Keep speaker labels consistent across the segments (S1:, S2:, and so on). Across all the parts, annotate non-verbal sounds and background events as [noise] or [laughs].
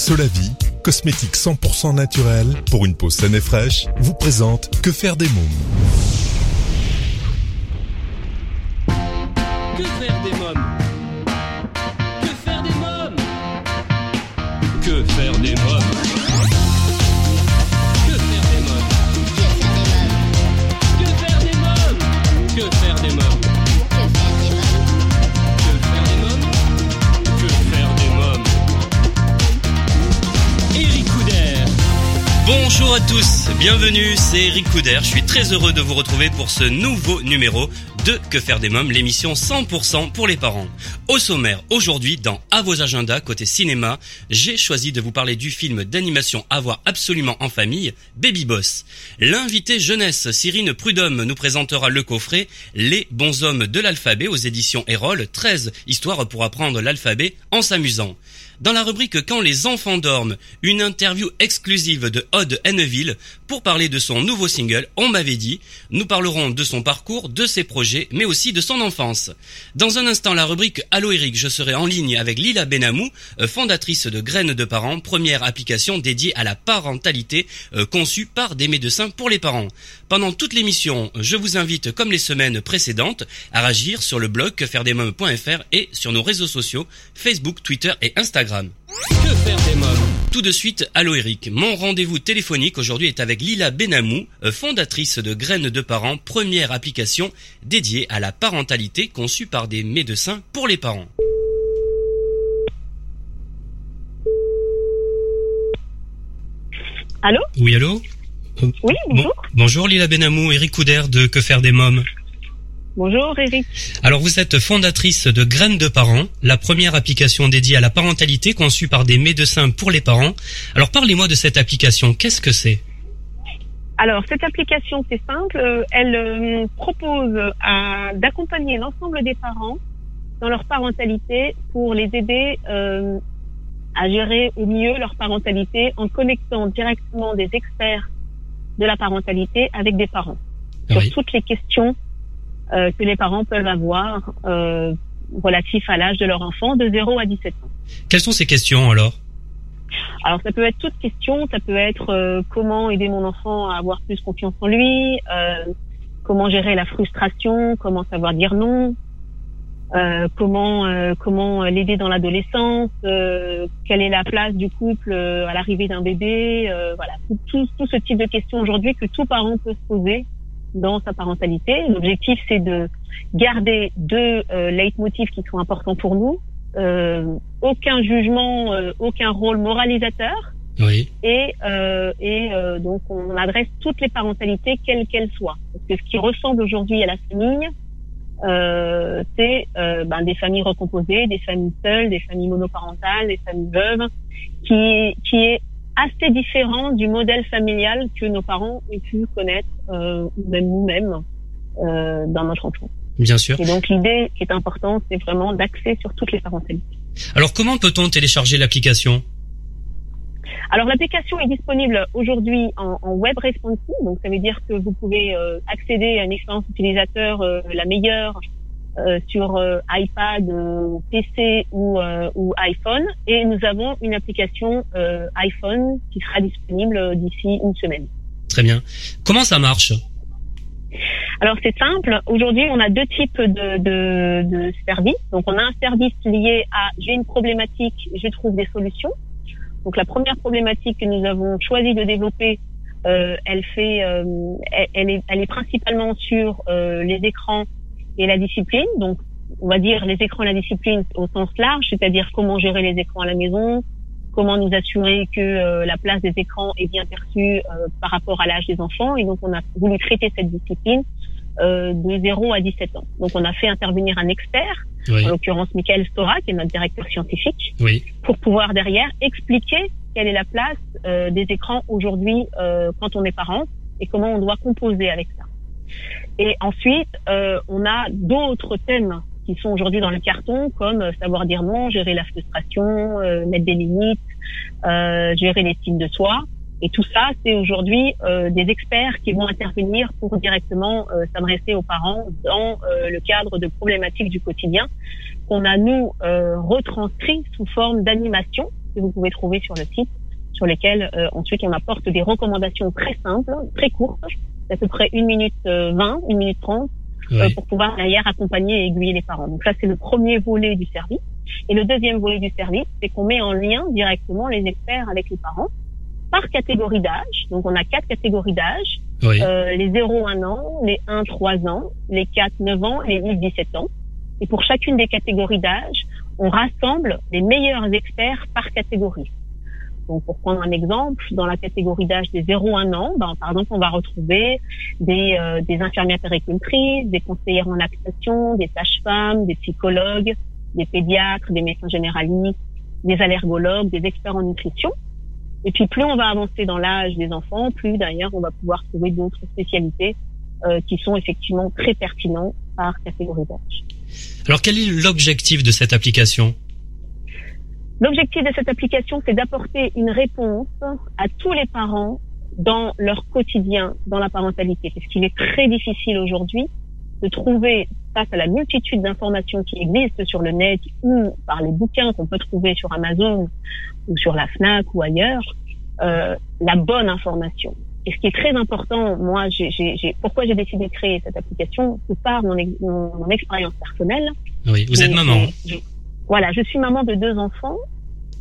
S1: Solavi, cosmétique 100% naturel pour une peau saine et fraîche, vous présente Que faire des mômes
S2: bienvenue, c'est Eric Couder. Je suis très heureux de vous retrouver pour ce nouveau numéro de Que faire des mômes, l'émission 100% pour les parents. Au sommaire, aujourd'hui, dans À vos agendas, côté cinéma, j'ai choisi de vous parler du film d'animation à voir absolument en famille, Baby Boss. L'invité jeunesse, Cyrine Prudhomme, nous présentera le coffret Les bons hommes de l'alphabet aux éditions Erol, 13 histoires pour apprendre l'alphabet en s'amusant. Dans la rubrique Quand les enfants dorment, une interview exclusive de Odd Henneville pour parler de son nouveau single On m'avait dit. Nous parlerons de son parcours, de ses projets, mais aussi de son enfance. Dans un instant, la rubrique Allo Eric, je serai en ligne avec Lila Benamou, euh, fondatrice de Graines de parents, première application dédiée à la parentalité euh, conçue par des médecins pour les parents. Pendant toute l'émission, je vous invite, comme les semaines précédentes, à réagir sur le blog quefairedesmômes.fr et sur nos réseaux sociaux, Facebook, Twitter et Instagram.
S3: Que faire des mômes?
S2: Tout de suite, allô Eric. Mon rendez-vous téléphonique aujourd'hui est avec Lila Benamou, euh, fondatrice de Graines de parents, première application dédiée à la parentalité conçue par des médecins pour les parents.
S4: Allô?
S2: Oui, allô?
S4: Oui, bonjour.
S2: Bon- bonjour Lila Benamou, Eric Couder de Que faire des mômes?
S4: Bonjour Eric.
S2: Alors vous êtes fondatrice de Graines de parents, la première application dédiée à la parentalité conçue par des médecins pour les parents. Alors parlez-moi de cette application, qu'est-ce que c'est?
S4: Alors cette application c'est simple, euh, elle euh, propose à- d'accompagner l'ensemble des parents dans leur parentalité pour les aider euh, à gérer au mieux leur parentalité en connectant directement des experts de la parentalité avec des parents. Sur toutes les questions euh, que les parents peuvent avoir euh, relatifs à l'âge de leur enfant de 0 à 17 ans.
S2: Quelles sont ces questions alors?
S4: Alors ça peut être toute question, ça peut être euh, comment aider mon enfant à avoir plus confiance en lui, euh, comment gérer la frustration, comment savoir dire non, euh, comment euh, comment l'aider dans l'adolescence, euh, quelle est la place du couple euh, à l'arrivée d'un bébé, euh, voilà tout, tout, tout ce type de questions aujourd'hui que tout parent peut se poser dans sa parentalité. L'objectif c'est de garder deux euh, leitmotifs qui sont importants pour nous. Euh, aucun jugement, euh, aucun rôle moralisateur
S2: Oui.
S4: et, euh, et euh, donc on adresse toutes les parentalités quelles qu'elles soient. Parce que ce qui ressemble aujourd'hui à la famille, euh, c'est euh, ben, des familles recomposées, des familles seules, des familles monoparentales, des familles veuves, qui, qui est assez différent du modèle familial que nos parents ont pu connaître, euh, ou même nous-mêmes, euh, dans notre enfance.
S2: Bien sûr.
S4: Et donc l'idée qui est importante, c'est vraiment d'axer sur toutes les parentalités.
S2: Alors comment peut-on télécharger l'application?
S4: Alors l'application est disponible aujourd'hui en, en web responsive, donc ça veut dire que vous pouvez euh, accéder à une expérience utilisateur euh, la meilleure euh, sur iPad, PC ou, ou iPhone, et nous avons une application iPhone qui sera disponible d'ici une semaine.
S2: Très bien. Comment ça marche?
S4: Alors c'est simple. Aujourd'hui, on a deux types de, de, de services. Donc on a un service lié à j'ai une problématique, je trouve des solutions. Donc la première problématique que nous avons choisi de développer, euh, elle fait, euh, elle, est, elle est principalement sur euh, les écrans et la discipline. Donc on va dire les écrans et la discipline au sens large, c'est-à-dire comment gérer les écrans à la maison, comment nous assurer que la place des écrans est bien perçue par rapport à l'âge des enfants. Et donc on a voulu traiter cette discipline euh, de 0 à 17 ans. Donc on a fait intervenir un expert,
S2: Oui.
S4: en l'occurrence Michael Stora, qui est notre directeur scientifique,
S2: Oui.
S4: pour pouvoir derrière expliquer quelle est la place euh, des écrans aujourd'hui euh, quand on est parent et comment on doit composer avec ça. Et ensuite, on a d'autres thèmes qui sont aujourd'hui dans le carton, comme savoir dire non, gérer la frustration, mettre des limites, gérer l'estime de soi. Et tout ça, c'est aujourd'hui euh, des experts qui vont intervenir pour directement euh, s'adresser aux parents dans euh, le cadre de problématiques du quotidien qu'on a nous euh, retranscrit sous forme d'animation que vous pouvez trouver sur le site, sur lesquels ensuite on apporte des recommandations très simples, très courtes, à peu près une minute 20, une minute 30, pour pouvoir derrière accompagner et aiguiller les parents. Donc ça, c'est le premier volet du service. Et le deuxième volet du service, c'est qu'on met en lien directement les experts avec les parents par catégorie d'âge. Donc on a quatre catégories d'âge. Euh, les 0-1 ans, les 1-3 ans, les 4-9 ans et les 10-17 ans. Et pour chacune des catégories d'âge, on rassemble les meilleurs experts par catégorie. Donc, pour prendre un exemple, dans la catégorie d'âge des 0-1 ans, ben, par exemple, on va retrouver des, euh, des infirmières péricultrices, des conseillères en lactation, des sages-femmes, des psychologues, des pédiatres, des médecins généralistes, des allergologues, des experts en nutrition. Et puis plus on va avancer dans l'âge des enfants, plus d'ailleurs on va pouvoir trouver d'autres spécialités euh, qui sont effectivement très pertinents par catégorie d'âge.
S2: Alors quel est l'objectif de cette application?
S4: L'objectif de cette application, c'est d'apporter une réponse à tous les parents dans leur quotidien, dans la parentalité, parce qu'il est très difficile aujourd'hui de trouver face à la multitude d'informations qui existent sur le net ou par les bouquins qu'on peut trouver sur Amazon ou sur la Fnac ou ailleurs, euh, la bonne information. Et ce qui est très important, moi, j'ai, j'ai, pourquoi j'ai décidé de créer cette application, c'est par mon, mon, expérience personnelle.
S2: Oui, vous êtes maman.
S4: voilà, je suis maman de deux enfants,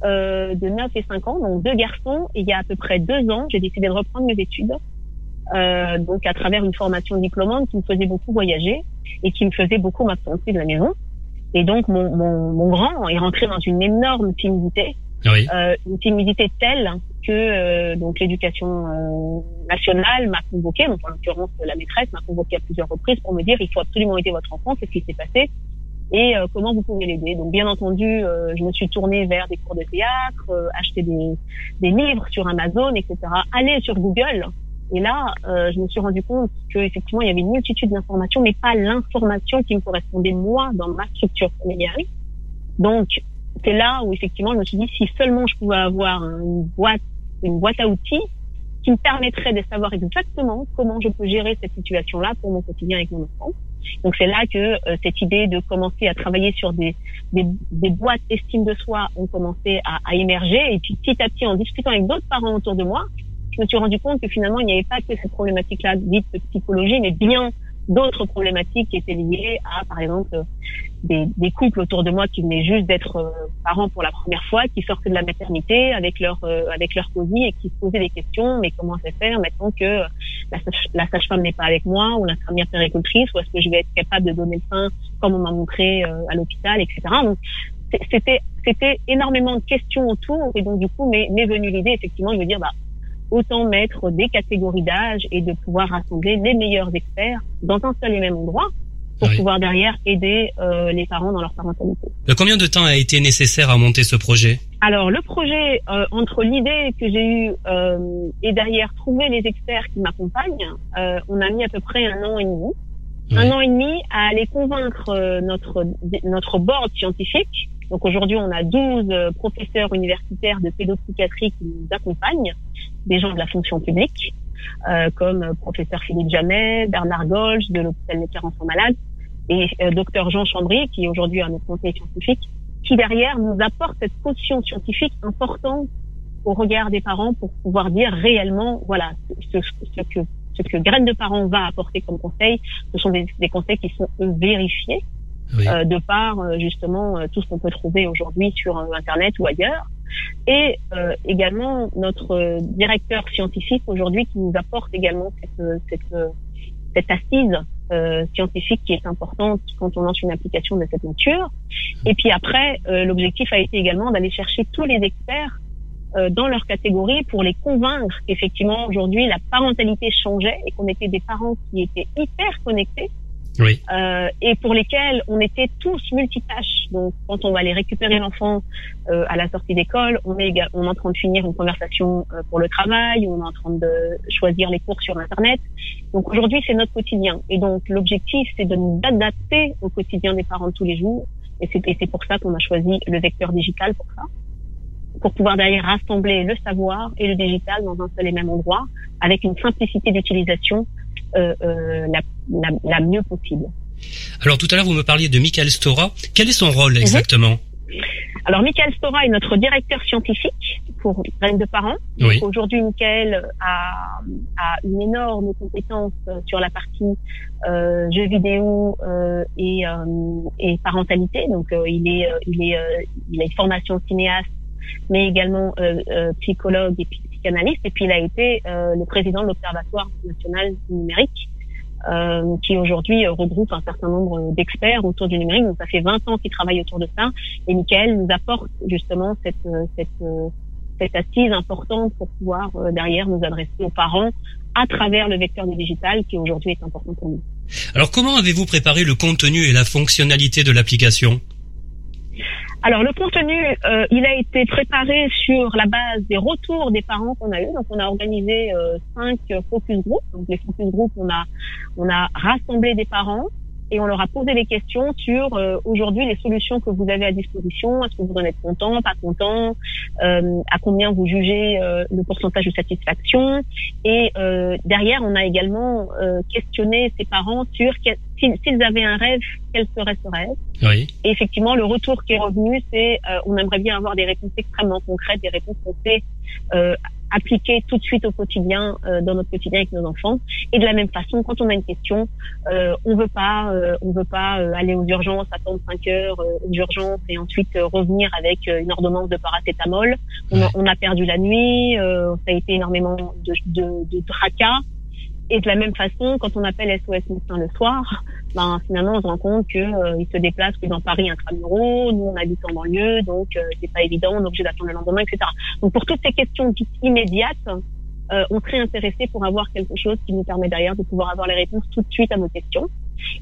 S4: euh, de 9 et 5 ans, donc deux garçons. Et il y a à peu près deux ans, j'ai décidé de reprendre mes études euh, donc à travers une formation diplômante qui me faisait beaucoup voyager et qui me faisait beaucoup m'absenter de la maison. Et donc mon, mon, mon grand est rentré dans une énorme timidité, euh, une timidité telle que euh, donc l'éducation euh, nationale m'a convoqué, donc en l'occurrence la maîtresse m'a convoqué à plusieurs reprises pour me dire il faut absolument aider votre enfant, qu'est-ce qui s'est passé et euh, comment vous pouvez l'aider. Donc bien entendu, je me suis tournée vers des cours de théâtre, acheter des, des livres sur Amazon, etc. Aller sur Google et là, euh, je me suis rendu compte qu'effectivement, il y avait une multitude d'informations, mais pas l'information qui me correspondait moi dans ma structure familiale. Donc, c'est là où effectivement, je me suis dit, si seulement je pouvais avoir une boîte, une boîte à outils qui me permettrait de savoir exactement comment je peux gérer cette situation-là pour mon quotidien avec mon enfant. Donc c'est là que euh, cette idée de commencer à travailler sur des, des, des boîtes d'estime de soi ont commencé à, à émerger. Et puis petit à petit, en discutant avec d'autres parents autour de moi, je me suis rendu compte que finalement, il n'y avait pas que cette problématique-là dite de psychologie, mais bien d'autres problématiques qui étaient liées à, par exemple, des, des, couples autour de moi qui venaient juste d'être euh, parents pour la première fois, qui sortaient de la maternité avec leur euh, avec leur cosy et qui se posaient des questions. Mais comment c'est faire maintenant que la, sage-femme n'est pas avec moi ou l'infirmière péricultrice ou est-ce que je vais être capable de donner le sein comme on m'a montré euh, à l'hôpital, etc. Donc c'était c'était énormément de questions autour et donc du coup m'est venue l'idée effectivement de me dire bah autant mettre des catégories d'âge et de pouvoir rassembler les meilleurs experts dans un seul et même endroit pour pouvoir derrière aider euh, les parents dans leur parentalité.
S2: Euh, combien de temps a été nécessaire à monter ce projet?
S4: Alors le projet, euh, entre l'idée que j'ai eue euh, et derrière trouver les experts qui m'accompagnent, euh, on a mis à peu près un an et demi. Un an et demi à aller convaincre notre notre board scientifique. Donc aujourd'hui, on a 12 professeurs universitaires de pédopsychiatrie qui nous accompagnent des gens de la fonction publique, euh, comme professeur Philippe Jamet, Bernard Golge de l'hôpital Necker Enfants Malades et euh, docteur Jean Chambry, qui est aujourd'hui un notre conseil scientifique, qui derrière nous apporte cette caution scientifique importante au regard des parents pour pouvoir dire réellement, voilà, ce, ce que ce que Graines de Parents va apporter comme conseil, ce sont des, des conseils qui sont vérifiés euh, de par euh, justement euh, tout ce qu'on peut trouver aujourd'hui sur Internet ou ailleurs et également notre directeur scientifique aujourd'hui qui nous apporte également cette, cette, cette assise euh, scientifique qui est importante quand on lance une application de cette nature. Et puis après, euh, l'objectif a été également d'aller chercher tous les experts dans leur catégorie pour les convaincre qu'effectivement aujourd'hui la parentalité changeait et qu'on était des parents qui étaient hyper connectés Euh, et pour lesquels on était tous multitâches. Donc, quand on va aller récupérer l'enfant euh, à la sortie d'école, on est on est en train de finir une conversation euh, pour le travail, on est en train de choisir les cours sur Internet. Donc aujourd'hui, c'est notre quotidien. Et donc l'objectif, c'est de nous adapter au quotidien des parents de tous les jours. Et c'est pour ça qu'on a choisi le vecteur digital pour ça pour pouvoir d'ailleurs rassembler le savoir et le digital dans un seul et même endroit, avec une simplicité d'utilisation euh, euh, la, la, la, mieux possible.
S2: Alors tout à l'heure, vous me parliez de Michael Stora. Quel est son rôle mhm. exactement?
S4: Alors, Michael Stora est notre directeur scientifique pour Graines de Parents.
S2: Oui.
S4: Aujourd'hui, Michael a, a une énorme compétence sur la partie euh, jeux vidéo euh, et, euh, et parentalité. Donc, euh, il est, euh, il est, euh, il a une formation cinéaste, mais également euh, euh, psychologue et psychanalyste. Et puis, il a été euh, le président de l'Observatoire national du numérique. euh, qui aujourd'hui regroupe un certain nombre d'experts autour du numérique. Donc ça fait 20 ans qu'il travaille autour de ça. Et Michael nous apporte justement cette, cette, cette assise importante pour pouvoir derrière nous adresser aux parents à travers le vecteur du digital qui aujourd'hui est important pour nous.
S2: Alors comment avez-vous préparé le contenu et la fonctionnalité de l'application?
S4: Alors le contenu, euh, il a été préparé sur la base des retours des parents qu'on a eu. Donc on a organisé euh, cinq focus group. Donc les focus group, on a on a rassemblé des parents et on leur a posé des questions sur euh, aujourd'hui les solutions que vous avez à disposition. Est-ce que vous en êtes content, pas content euh, À combien vous jugez euh, le pourcentage de satisfaction? Et euh, derrière, on a également questionné ces parents sur s'ils avaient un rêve, quel serait ce rêve?
S2: Oui.
S4: et effectivement, le retour qui est revenu, c'est euh, on aimerait bien avoir des réponses extrêmement concrètes, des réponses qu'on sait euh, appliquer tout de suite au quotidien, euh, dans notre quotidien avec nos enfants. Et de la même façon, quand on a une question, euh, on veut pas, euh, on veut pas euh, aller aux urgences, attendre 5 heures aux urgences et ensuite revenir avec une ordonnance de paracétamol. On, a,
S2: Ouais.
S4: on a perdu la nuit, euh, ça a été énormément de, de, de tracas. Et de la même façon, quand on appelle SOS médecin le soir, ben finalement on se rend compte que euh, se déplace que dans Paris intramuros, nous on habite en banlieue, donc euh, c'est pas évident, on est obligé d'attendre le lendemain, etc. Donc pour toutes ces questions immédiates, euh, on serait intéressé pour avoir quelque chose qui nous permet derrière de pouvoir avoir les réponses tout de suite à nos questions.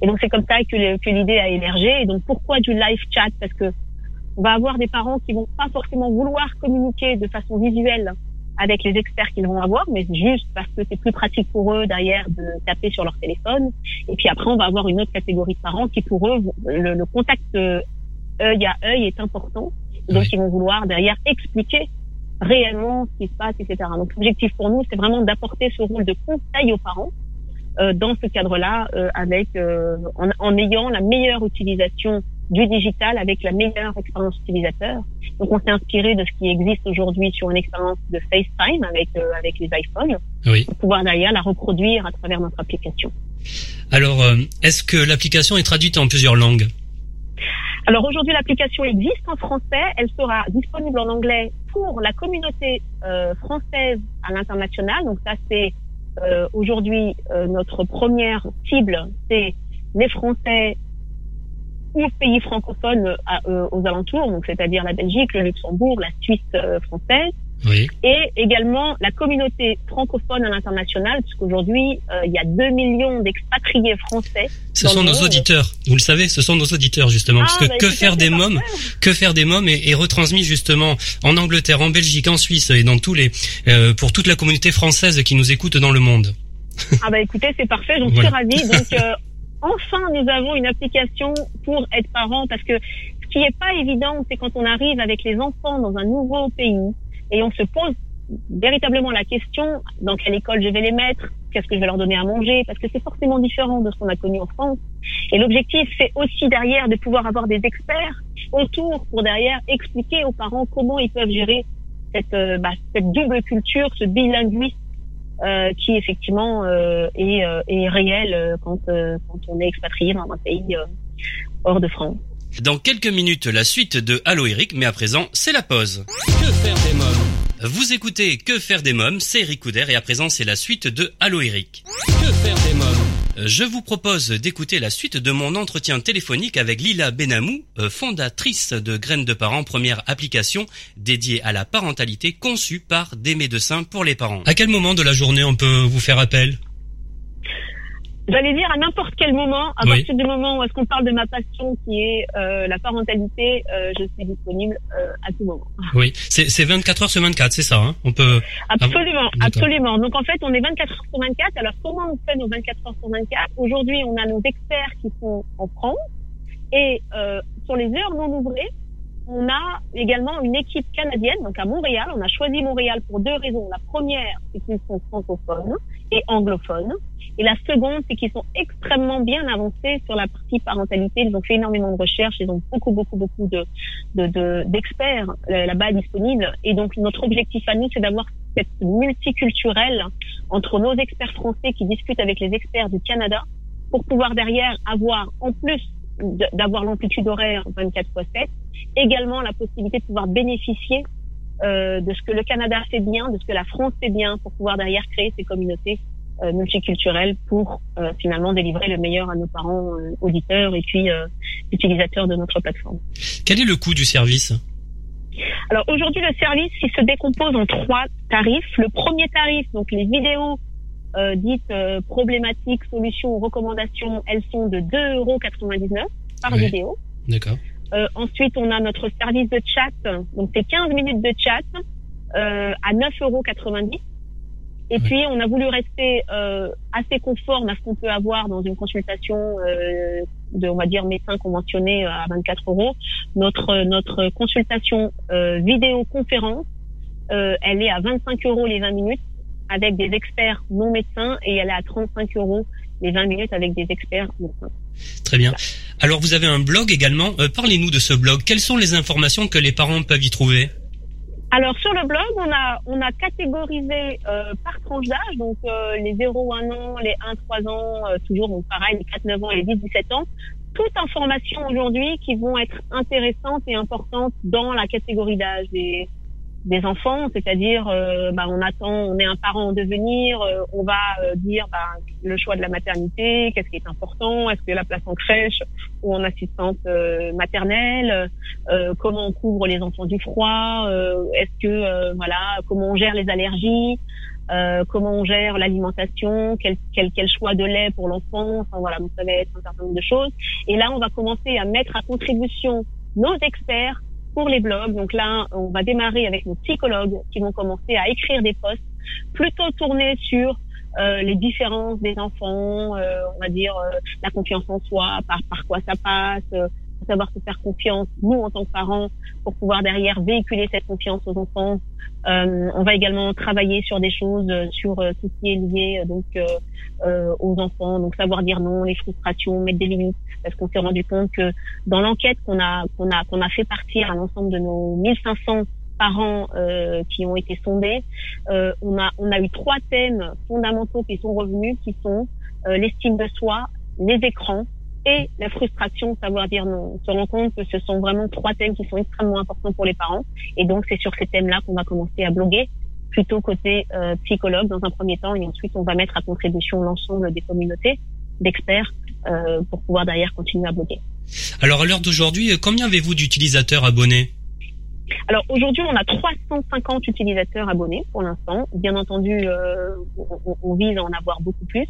S4: Et donc c'est comme ça que, que l'idée a émergé. Et donc pourquoi du live chat? Parce que on va avoir des parents qui vont pas forcément vouloir communiquer de façon visuelle avec les experts qu'ils vont avoir, mais juste parce que c'est plus pratique pour eux derrière de taper sur leur téléphone. Et puis après, on va avoir une autre catégorie de parents qui, pour eux, le, le contact euh, œil à œil est important. Donc,
S2: Oui.
S4: ils vont vouloir derrière expliquer réellement ce qui se passe, etc. Donc, l'objectif pour nous, c'est vraiment d'apporter ce rôle de conseil aux parents euh, dans ce cadre-là, euh, avec euh, en, en ayant la meilleure utilisation du digital avec la meilleure expérience utilisateur. Donc, on s'est inspiré de ce qui existe aujourd'hui sur une expérience de FaceTime avec euh, avec les iPhones
S2: Oui.
S4: pour pouvoir derrière la reproduire à travers notre application.
S2: Alors, euh, est-ce que l'application est traduite en plusieurs langues?
S4: Alors aujourd'hui, l'application existe en français. Elle sera disponible en anglais pour la communauté euh, française à l'international. Donc ça, c'est euh, aujourd'hui euh, notre première cible, c'est les Français ou pays francophones à- euh, aux alentours, donc c'est-à-dire la Belgique, le Luxembourg, la Suisse euh, française
S2: Oui.
S4: et également la communauté francophone à l'international, puisqu'aujourd'hui, euh, il y a 2 millions d'expatriés français.
S2: Ce sont nos
S4: monde.
S2: auditeurs. Vous le savez, ce sont nos auditeurs justement. parce
S4: Ah,
S2: que
S4: bah,
S2: que faire des mômes, que faire des mômes est, est retransmis justement en Angleterre, en Belgique, en Suisse et dans tous les euh, pour toute la communauté française qui nous écoute dans le monde.
S4: Ah bah écoutez, c'est parfait, j'en
S2: Voilà.
S4: suis ravie. Donc euh, [laughs] enfin, nous avons une application pour être parents parce que ce qui est pas évident, c'est quand on arrive avec les enfants dans un nouveau pays et on se pose véritablement la question dans quelle école je vais les mettre, qu'est-ce que je vais leur donner à manger, parce que c'est forcément différent de ce qu'on a connu en France. Et l'objectif, c'est aussi derrière de pouvoir avoir des experts autour pour derrière expliquer aux parents comment ils peuvent gérer cette, euh, bah, cette double culture, ce bilinguisme euh, qui effectivement euh, est, euh, est réel euh, quand, euh, quand on est expatrié dans un pays euh, hors de France.
S2: Dans quelques minutes, la suite de Allo Eric, mais à présent, c'est la pause.
S3: Que faire des mômes?
S2: Vous écoutez Que faire des mômes, c'est Eric Couder et à présent, c'est la suite de Allo Eric.
S3: Que faire des mômes?
S2: Je vous propose d'écouter la suite de mon entretien téléphonique avec Lila Benamou, euh, fondatrice de Graines de Parents, première application dédiée à la parentalité conçue par des médecins pour les parents. À quel moment de la journée on peut vous faire appel?
S4: J'allais dire à n'importe quel moment, à
S2: Oui.
S4: partir du moment où est-ce qu'on parle de ma passion qui est euh, la parentalité, euh, je suis disponible euh, à tout moment.
S2: Oui, c'est c'est 24 heures sur 24, c'est ça hein? On peut
S4: Absolument,
S2: d'accord.
S4: absolument. Donc en fait, on est 24 heures sur 24. Alors comment on fait nos 24 heures sur 24 Aujourd'hui, on a nos experts qui sont en France et euh, sur les heures non ouvrées, on a également une équipe canadienne, donc à Montréal. On a choisi Montréal pour deux raisons. La première, c'est qu'ils sont francophones et anglophones. Et la seconde, c'est qu'ils sont extrêmement bien avancés sur la partie parentalité. Ils ont fait énormément de recherches. Ils ont beaucoup, beaucoup, beaucoup de, d'experts de, là-bas disponibles. Et donc, notre objectif à nous, c'est d'avoir cette multiculturelle entre nos experts français qui discutent avec les experts du Canada pour pouvoir derrière avoir, en plus d'avoir l'amplitude horaire 24 x 7, également la possibilité de pouvoir bénéficier euh, de ce que le Canada fait bien, de ce que la France fait bien, pour pouvoir derrière créer ces communautés euh, multiculturelles pour euh, finalement délivrer le meilleur à nos parents auditeurs et puis utilisateurs de notre plateforme.
S2: Quel est le coût du service?
S4: Alors aujourd'hui, le service il se décompose en trois tarifs. Le premier tarif, donc les vidéos dites problématiques, solutions ou recommandations, elles sont de 2,99 euros par vidéo.
S2: D'accord.
S4: Euh, ensuite, on a notre service de chat, donc c'est 15 minutes de chat euh, à 9,90 euros. Et puis, on a voulu rester euh, assez conforme à ce qu'on peut avoir dans une consultation euh, de, on va dire, médecin conventionné à 24 euros. Notre notre consultation euh, vidéoconférence, euh, elle est à 25 euros les 20 minutes avec des experts non médecins et elle est à 35 euros les 20 minutes avec des experts.
S2: Très bien. Alors vous avez un blog également. Euh, Parlez-nous de ce blog. Quelles sont les informations que les parents peuvent y trouver
S4: alors sur le blog, on a on a catégorisé euh, par tranche d'âge, donc euh, les 0-1 an, les 1-3 ans, toujours donc pareil, les 4-9 ans et les 10-17 ans. Toutes informations aujourd'hui qui vont être intéressantes et importantes dans la catégorie d'âge des des enfants, c'est-à-dire euh, bah, on attend, on est un parent en devenir, euh, on va euh, dire bah, le choix de la maternité, qu'est-ce qui est important, est-ce que la place en crèche ou en assistante maternelle, comment on couvre les enfants du froid, est-ce que voilà, comment on gère les allergies, comment on gère l'alimentation, quel, quel, quel choix de lait pour l'enfant, enfin voilà, donc ça va être un certain nombre de choses. Et là, on va commencer à mettre à contribution nos experts les blogs. Donc là, on va démarrer avec nos psychologues qui vont commencer à écrire des posts plutôt tournés sur euh, les différences des enfants, euh, on va dire euh, la confiance en soi, par quoi ça passe, euh, savoir se faire confiance, nous en tant que parents, pour pouvoir derrière véhiculer cette confiance aux enfants. Euh, on va également travailler sur des choses, sur tout ce qui est lié donc aux enfants, donc savoir dire non, les frustrations, mettre des limites, parce qu'on s'est rendu compte que dans l'enquête qu'on a qu'on a qu'on a fait partir à l'ensemble de nos 1500 parents euh, qui ont été sondés, euh, on a on a eu trois thèmes fondamentaux qui sont revenus, qui sont euh, l'estime de soi, les écrans et la frustration, savoir dire non. On se rend compte que ce sont vraiment trois thèmes qui sont extrêmement importants pour les parents, et donc c'est sur ces thèmes-là qu'on va commencer à bloguer plutôt côté euh, psychologue dans un premier temps, et ensuite on va mettre à contribution l'ensemble des communautés d'experts euh, pour pouvoir derrière continuer à bloquer.
S2: Alors à l'heure d'aujourd'hui, combien avez-vous d'utilisateurs abonnés?
S4: Alors aujourd'hui, on a 350 utilisateurs abonnés pour l'instant. Bien entendu, euh, on, on, vise à en avoir beaucoup plus.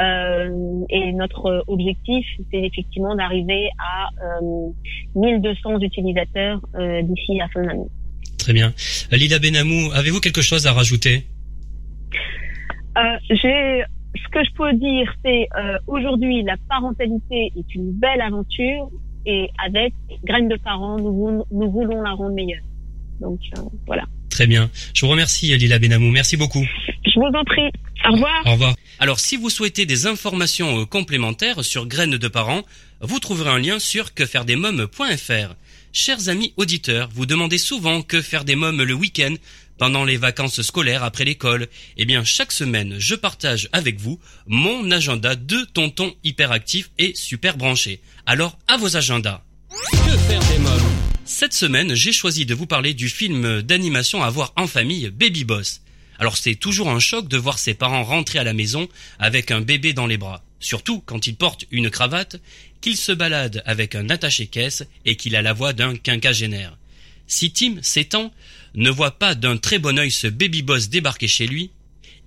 S4: Euh, et notre objectif, c'est effectivement d'arriver à euh, 1200 utilisateurs euh, d'ici la fin de l'année.
S2: Très bien. Lila Benamou, avez-vous quelque chose à rajouter?
S4: J'ai ce que je peux dire, c'est euh, aujourd'hui la parentalité est une belle aventure et avec Graines de parents, nous voulons, nous voulons la rendre meilleure. Donc euh, voilà.
S2: Très bien. Je vous remercie Lila Benamou. Merci beaucoup.
S4: Je vous en prie. Au revoir.
S2: Au revoir. Alors si vous souhaitez des informations euh, complémentaires sur Graines de parents, vous trouverez un lien sur quefairedesmoms.fr. Chers amis auditeurs, vous demandez souvent que faire des mômes le week-end pendant les vacances scolaires après l'école, eh bien chaque semaine, je partage avec vous mon agenda de tonton hyperactif et super branché. Alors à vos agendas.
S3: Que faire des mômes
S2: Cette semaine, j'ai choisi de vous parler du film d'animation à voir en famille Baby Boss. Alors c'est toujours un choc de voir ses parents rentrer à la maison avec un bébé dans les bras. Surtout quand il porte une cravate, qu'il se balade avec un attaché-caisse et qu'il a la voix d'un quinquagénaire. Si Tim s'étend, ne voit pas d'un très bon œil ce baby boss débarquer chez lui,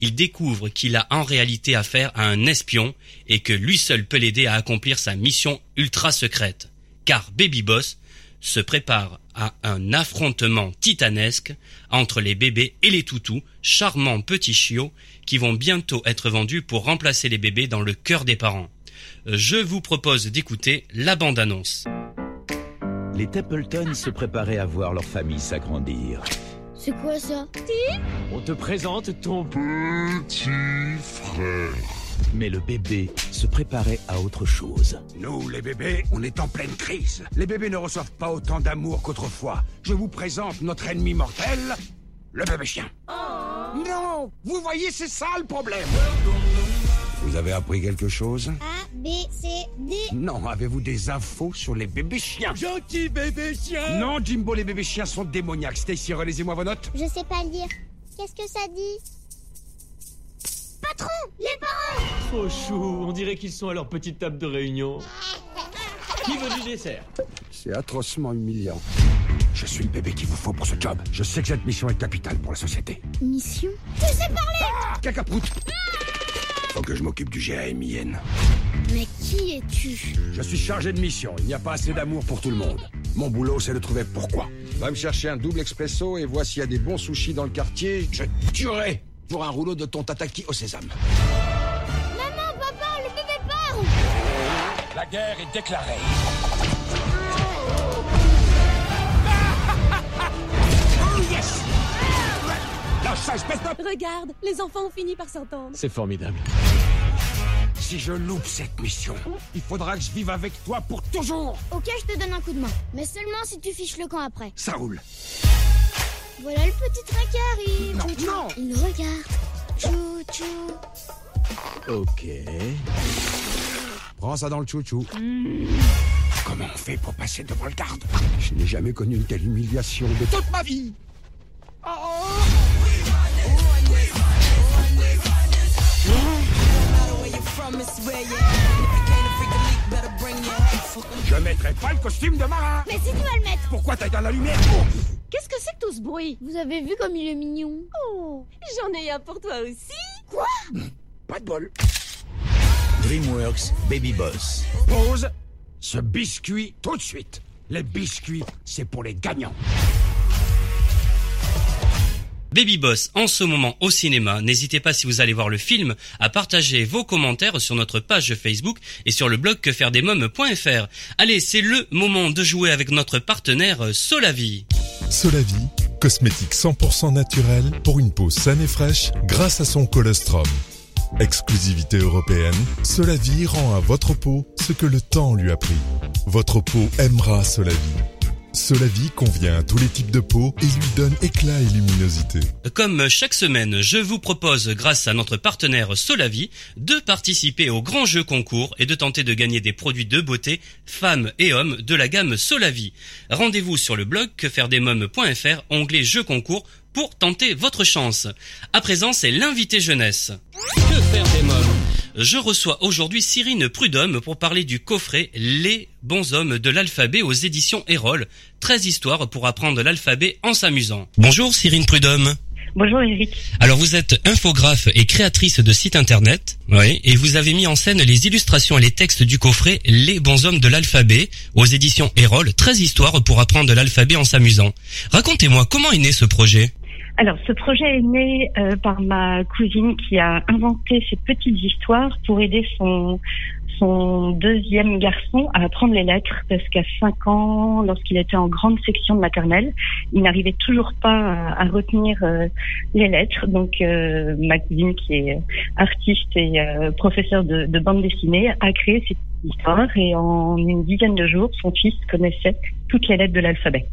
S2: il découvre qu'il a en réalité affaire à un espion et que lui seul peut l'aider à accomplir sa mission ultra secrète. Car Baby Boss se prépare à un affrontement titanesque entre les bébés et les toutous, charmants petits chiots qui vont bientôt être vendus pour remplacer les bébés dans le cœur des parents. Je vous propose d'écouter la bande-annonce.
S5: Les Templeton se préparaient à voir leur famille s'agrandir.
S6: C'est quoi ça
S7: On te présente ton
S8: Petit frère.
S5: Mais le bébé se préparait à autre chose.
S9: Nous, les bébés, on est en pleine crise. Les bébés ne reçoivent pas autant d'amour qu'autrefois. Je vous présente notre ennemi mortel, le bébé chien. Non Vous voyez, c'est ça le problème Vous avez appris quelque chose
S6: A, B, C, D.
S9: Non, avez-vous des infos sur les bébés chiens
S7: gentil bébé chien
S9: Non, Jimbo, les bébés chiens sont démoniaques. Stacy, relisez-moi vos notes.
S6: Je sais pas lire. Qu'est-ce que ça dit Patron Les parents
S7: Trop chou, on dirait qu'ils sont à leur petite table de réunion. Qui veut du dessert
S9: C'est atrocement humiliant. Je suis le bébé qu'il vous faut pour ce job. Je sais que cette mission est capitale pour la société.
S6: Mission Tu sais parler
S9: Cacaprout Faut que je m'occupe du GAMIN.
S6: Mais qui es-tu?
S9: Je suis chargé de mission. Il n'y a pas assez d'amour pour tout le monde. Mon boulot, c'est de trouver pourquoi. Va me chercher un double expresso et vois s'il y a des bons sushis dans le quartier. Je tuerai pour un rouleau de ton tataki au sésame.
S6: Maman, papa, le bébé parle
S9: La guerre est déclarée.
S10: Regarde, les enfants ont fini par s'entendre.
S7: C'est formidable.
S9: Si je loupe cette mission, il faudra que je vive avec toi pour toujours.
S6: Ok, je te donne un coup de main. Mais seulement si tu fiches le camp après.
S9: Ça roule.
S6: Voilà le petit train qui arrive.
S9: Non, non.
S6: Il nous regarde. Chou-chou.
S5: Ok.
S9: Prends ça dans le chouchou. Comment on fait pour passer devant le garde? Je n'ai jamais connu une telle humiliation de toute ma vie. Je mettrai pas le costume de marin.
S6: Mais si tu vas le mettre
S9: Pourquoi t'as dans la lumière?
S10: Qu'est-ce que c'est que tout ce bruit?
S6: Vous avez vu comme il est mignon?
S10: Oh, j'en ai un pour toi aussi.
S9: Pas de bol.
S5: DreamWorks Baby Boss.
S9: Pause. Ce biscuit tout de suite. Les biscuits, c'est pour les gagnants.
S2: Baby Boss en ce moment au cinéma. N'hésitez pas si vous allez voir le film à partager vos commentaires sur notre page Facebook et sur le blog quefairedesmoms.fr. Allez, c'est le moment de jouer avec notre partenaire Solavi.
S1: Solavi, cosmétique 100% naturel pour une peau saine et fraîche grâce à son colostrum. Exclusivité européenne, Solavi rend à votre peau ce que le temps lui a pris. Votre peau aimera Solavi. Solavi convient à tous les types de peau et lui donne éclat et luminosité.
S2: Comme chaque semaine, je vous propose, grâce à notre partenaire Solavi, de participer au grand jeu concours et de tenter de gagner des produits de beauté, femmes et hommes, de la gamme Solavi. Rendez-vous sur le blog quefairedesmoms.fr, onglet jeu concours, pour tenter votre chance. À présent, c'est l'invité jeunesse.
S11: Que faire des mômes?
S2: Je reçois aujourd'hui Cyrine Prudhomme pour parler du coffret Les bons hommes de l'alphabet aux éditions Erol. 13 histoires pour apprendre l'alphabet en s'amusant. Bonjour Cyrine Prudhomme.
S12: Bonjour Eric.
S2: Alors vous êtes infographe et créatrice de site internet, oui, et vous avez mis en scène les illustrations et les textes du coffret Les bons hommes de l'alphabet aux éditions Erol, 13 histoires pour apprendre l'alphabet en s'amusant. Racontez-moi comment est né ce projet?
S12: Alors, ce projet est né euh, par ma cousine qui a inventé ces petites histoires pour aider son son deuxième garçon à apprendre les lettres parce qu'à 5 ans, lorsqu'il était en grande section de maternelle, il n'arrivait toujours pas à, retenir euh, les lettres. Donc, euh, ma cousine qui est artiste et euh, professeure de, de bande dessinée a créé cette histoire et en une dizaine de jours, son fils connaissait toutes les lettres de l'alphabet.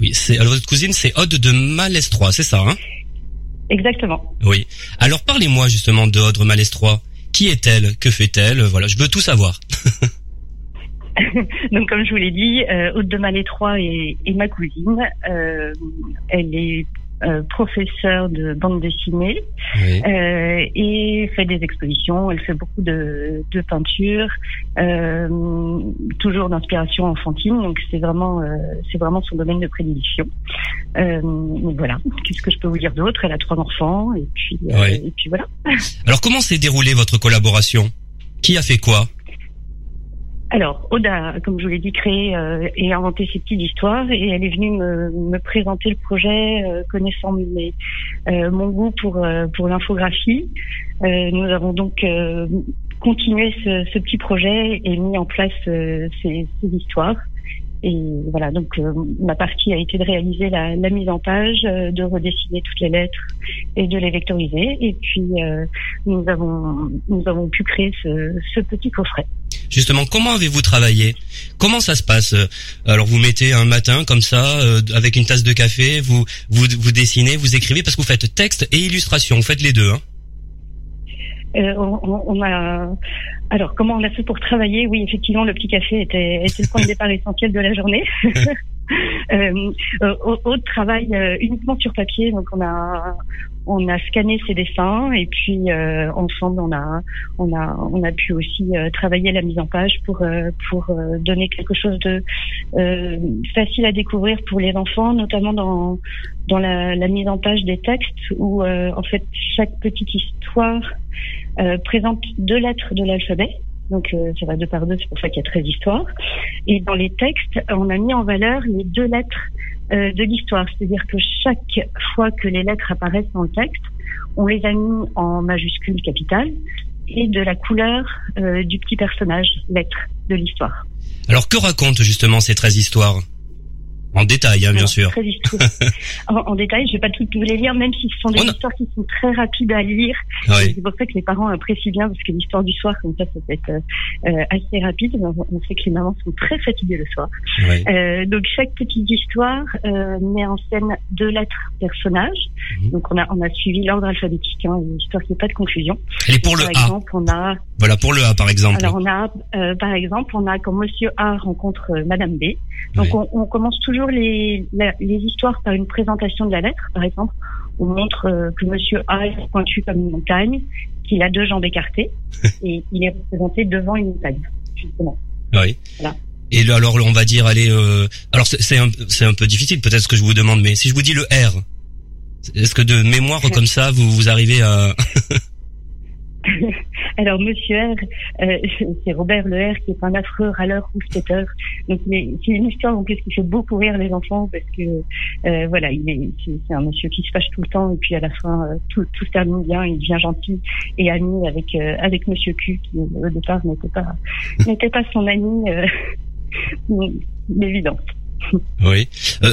S2: Oui, c'est alors votre cousine c'est Aude de Malestroit, c'est ça hein?
S12: Exactement.
S2: Oui. Alors parlez-moi justement de Aude Malestroit. Qui est-elle? Que fait-elle? Voilà, je veux tout savoir. [laughs]
S12: Donc, comme je vous l'ai dit, euh, Aude de Malétroit est, est ma cousine. Euh, elle est euh, professeure de bande dessinée
S2: Oui.
S12: euh, et fait des expositions. Elle fait beaucoup de, de peinture, euh, toujours d'inspiration enfantine. Donc, c'est vraiment, euh, c'est vraiment son domaine de prédilection. Euh, donc voilà. Qu'est-ce que je peux vous dire d'autre? Elle a trois enfants et puis,
S2: Oui.
S12: et puis voilà.
S2: Alors comment s'est déroulée votre collaboration? Qui a fait quoi?
S12: Alors, Oda, comme je vous l'ai dit, créé euh, et inventé ces petites histoires et elle est venue me, me présenter le projet, euh, connaissant mes, euh, mon goût pour, euh, pour l'infographie. Euh, nous avons donc euh, continué ce, ce petit projet et mis en place ces, ces histoires. et voilà, donc ma partie a été de réaliser la, la mise en page, de redessiner toutes les lettres et de les vectoriser. Et puis nous avons nous avons pu créer ce, ce petit coffret.
S2: Justement, comment avez-vous travaillé? Comment ça se passe? Alors vous mettez un matin comme ça, avec une tasse de café, vous, vous vous dessinez, vous écrivez parce que vous faites texte et illustration, vous faites les deux. Hein
S12: euh, on, on, a alors comment on a fait pour travailler? Oui, effectivement, le petit café était, était le point de départ [laughs] essentiel de la journée. [laughs] euh, autre travail euh, uniquement sur papier, donc on a on a scanné ses dessins et puis euh, ensemble on a on a on a pu aussi euh, travailler la mise en page pour euh, pour donner quelque chose de facile à découvrir pour les enfants, notamment dans dans la, la mise en page des textes où en fait chaque petite histoire présente deux lettres de l'alphabet. Donc ça va deux par deux, c'est pour ça qu'il y a 13 histoires. Et dans les textes, on a mis en valeur les deux lettres euh, de l'histoire. C'est-à-dire que chaque fois que les lettres apparaissent dans le texte, on les a mis en majuscule capitale et de la couleur euh, du petit personnage, lettre de l'histoire.
S2: Alors que racontent justement ces 13 histoires? En détail, hein, bien sûr. [laughs]
S12: en, en, détail, je vais pas toutes vous les lire, même si ce sont des histoires qui sont très rapides à lire. C'est pour ça que les parents apprécient bien, parce que l'histoire du soir, comme ça, ça peut être euh, assez rapide. On sait que les mamans sont très fatiguées le soir. Euh, donc chaque petite histoire euh, met en scène deux lettres personnages. Mhm. Donc on a on a suivi l'ordre alphabétique, hein, une histoire qui n'est pas de confusion.
S2: Et pour le
S12: par exemple, on a
S2: voilà pour le A par exemple.
S12: Alors on a euh, par exemple on a quand Monsieur A rencontre euh, Madame B. Donc on, on commence toujours les, les histoires par une présentation de la lettre. Par exemple, on montre euh, que Monsieur A est pointu comme une montagne, qu'il a deux jambes écartées, [laughs] et il est représenté devant une montagne, justement.
S2: Oui. Voilà. Et alors, on va dire, allez, euh, alors c'est un, c'est un peu difficile, peut-être ce que je vous demande, mais si je vous dis le R, est-ce que de mémoire [laughs] comme ça, vous, vous arrivez à [laughs] [laughs]
S12: Alors, Monsieur R, euh, c'est Robert Le R qui est un affreux râleur ou skater. Donc, c'est une histoire en plus qui fait beaucoup rire les enfants parce que, euh, voilà, il est, c'est un monsieur qui se fâche tout le temps et puis à la fin, euh, tout, tout se termine bien, il devient gentil et ami avec avec Monsieur Q qui au départ n'était pas [laughs] n'était pas son ami [laughs] évident.
S2: Oui.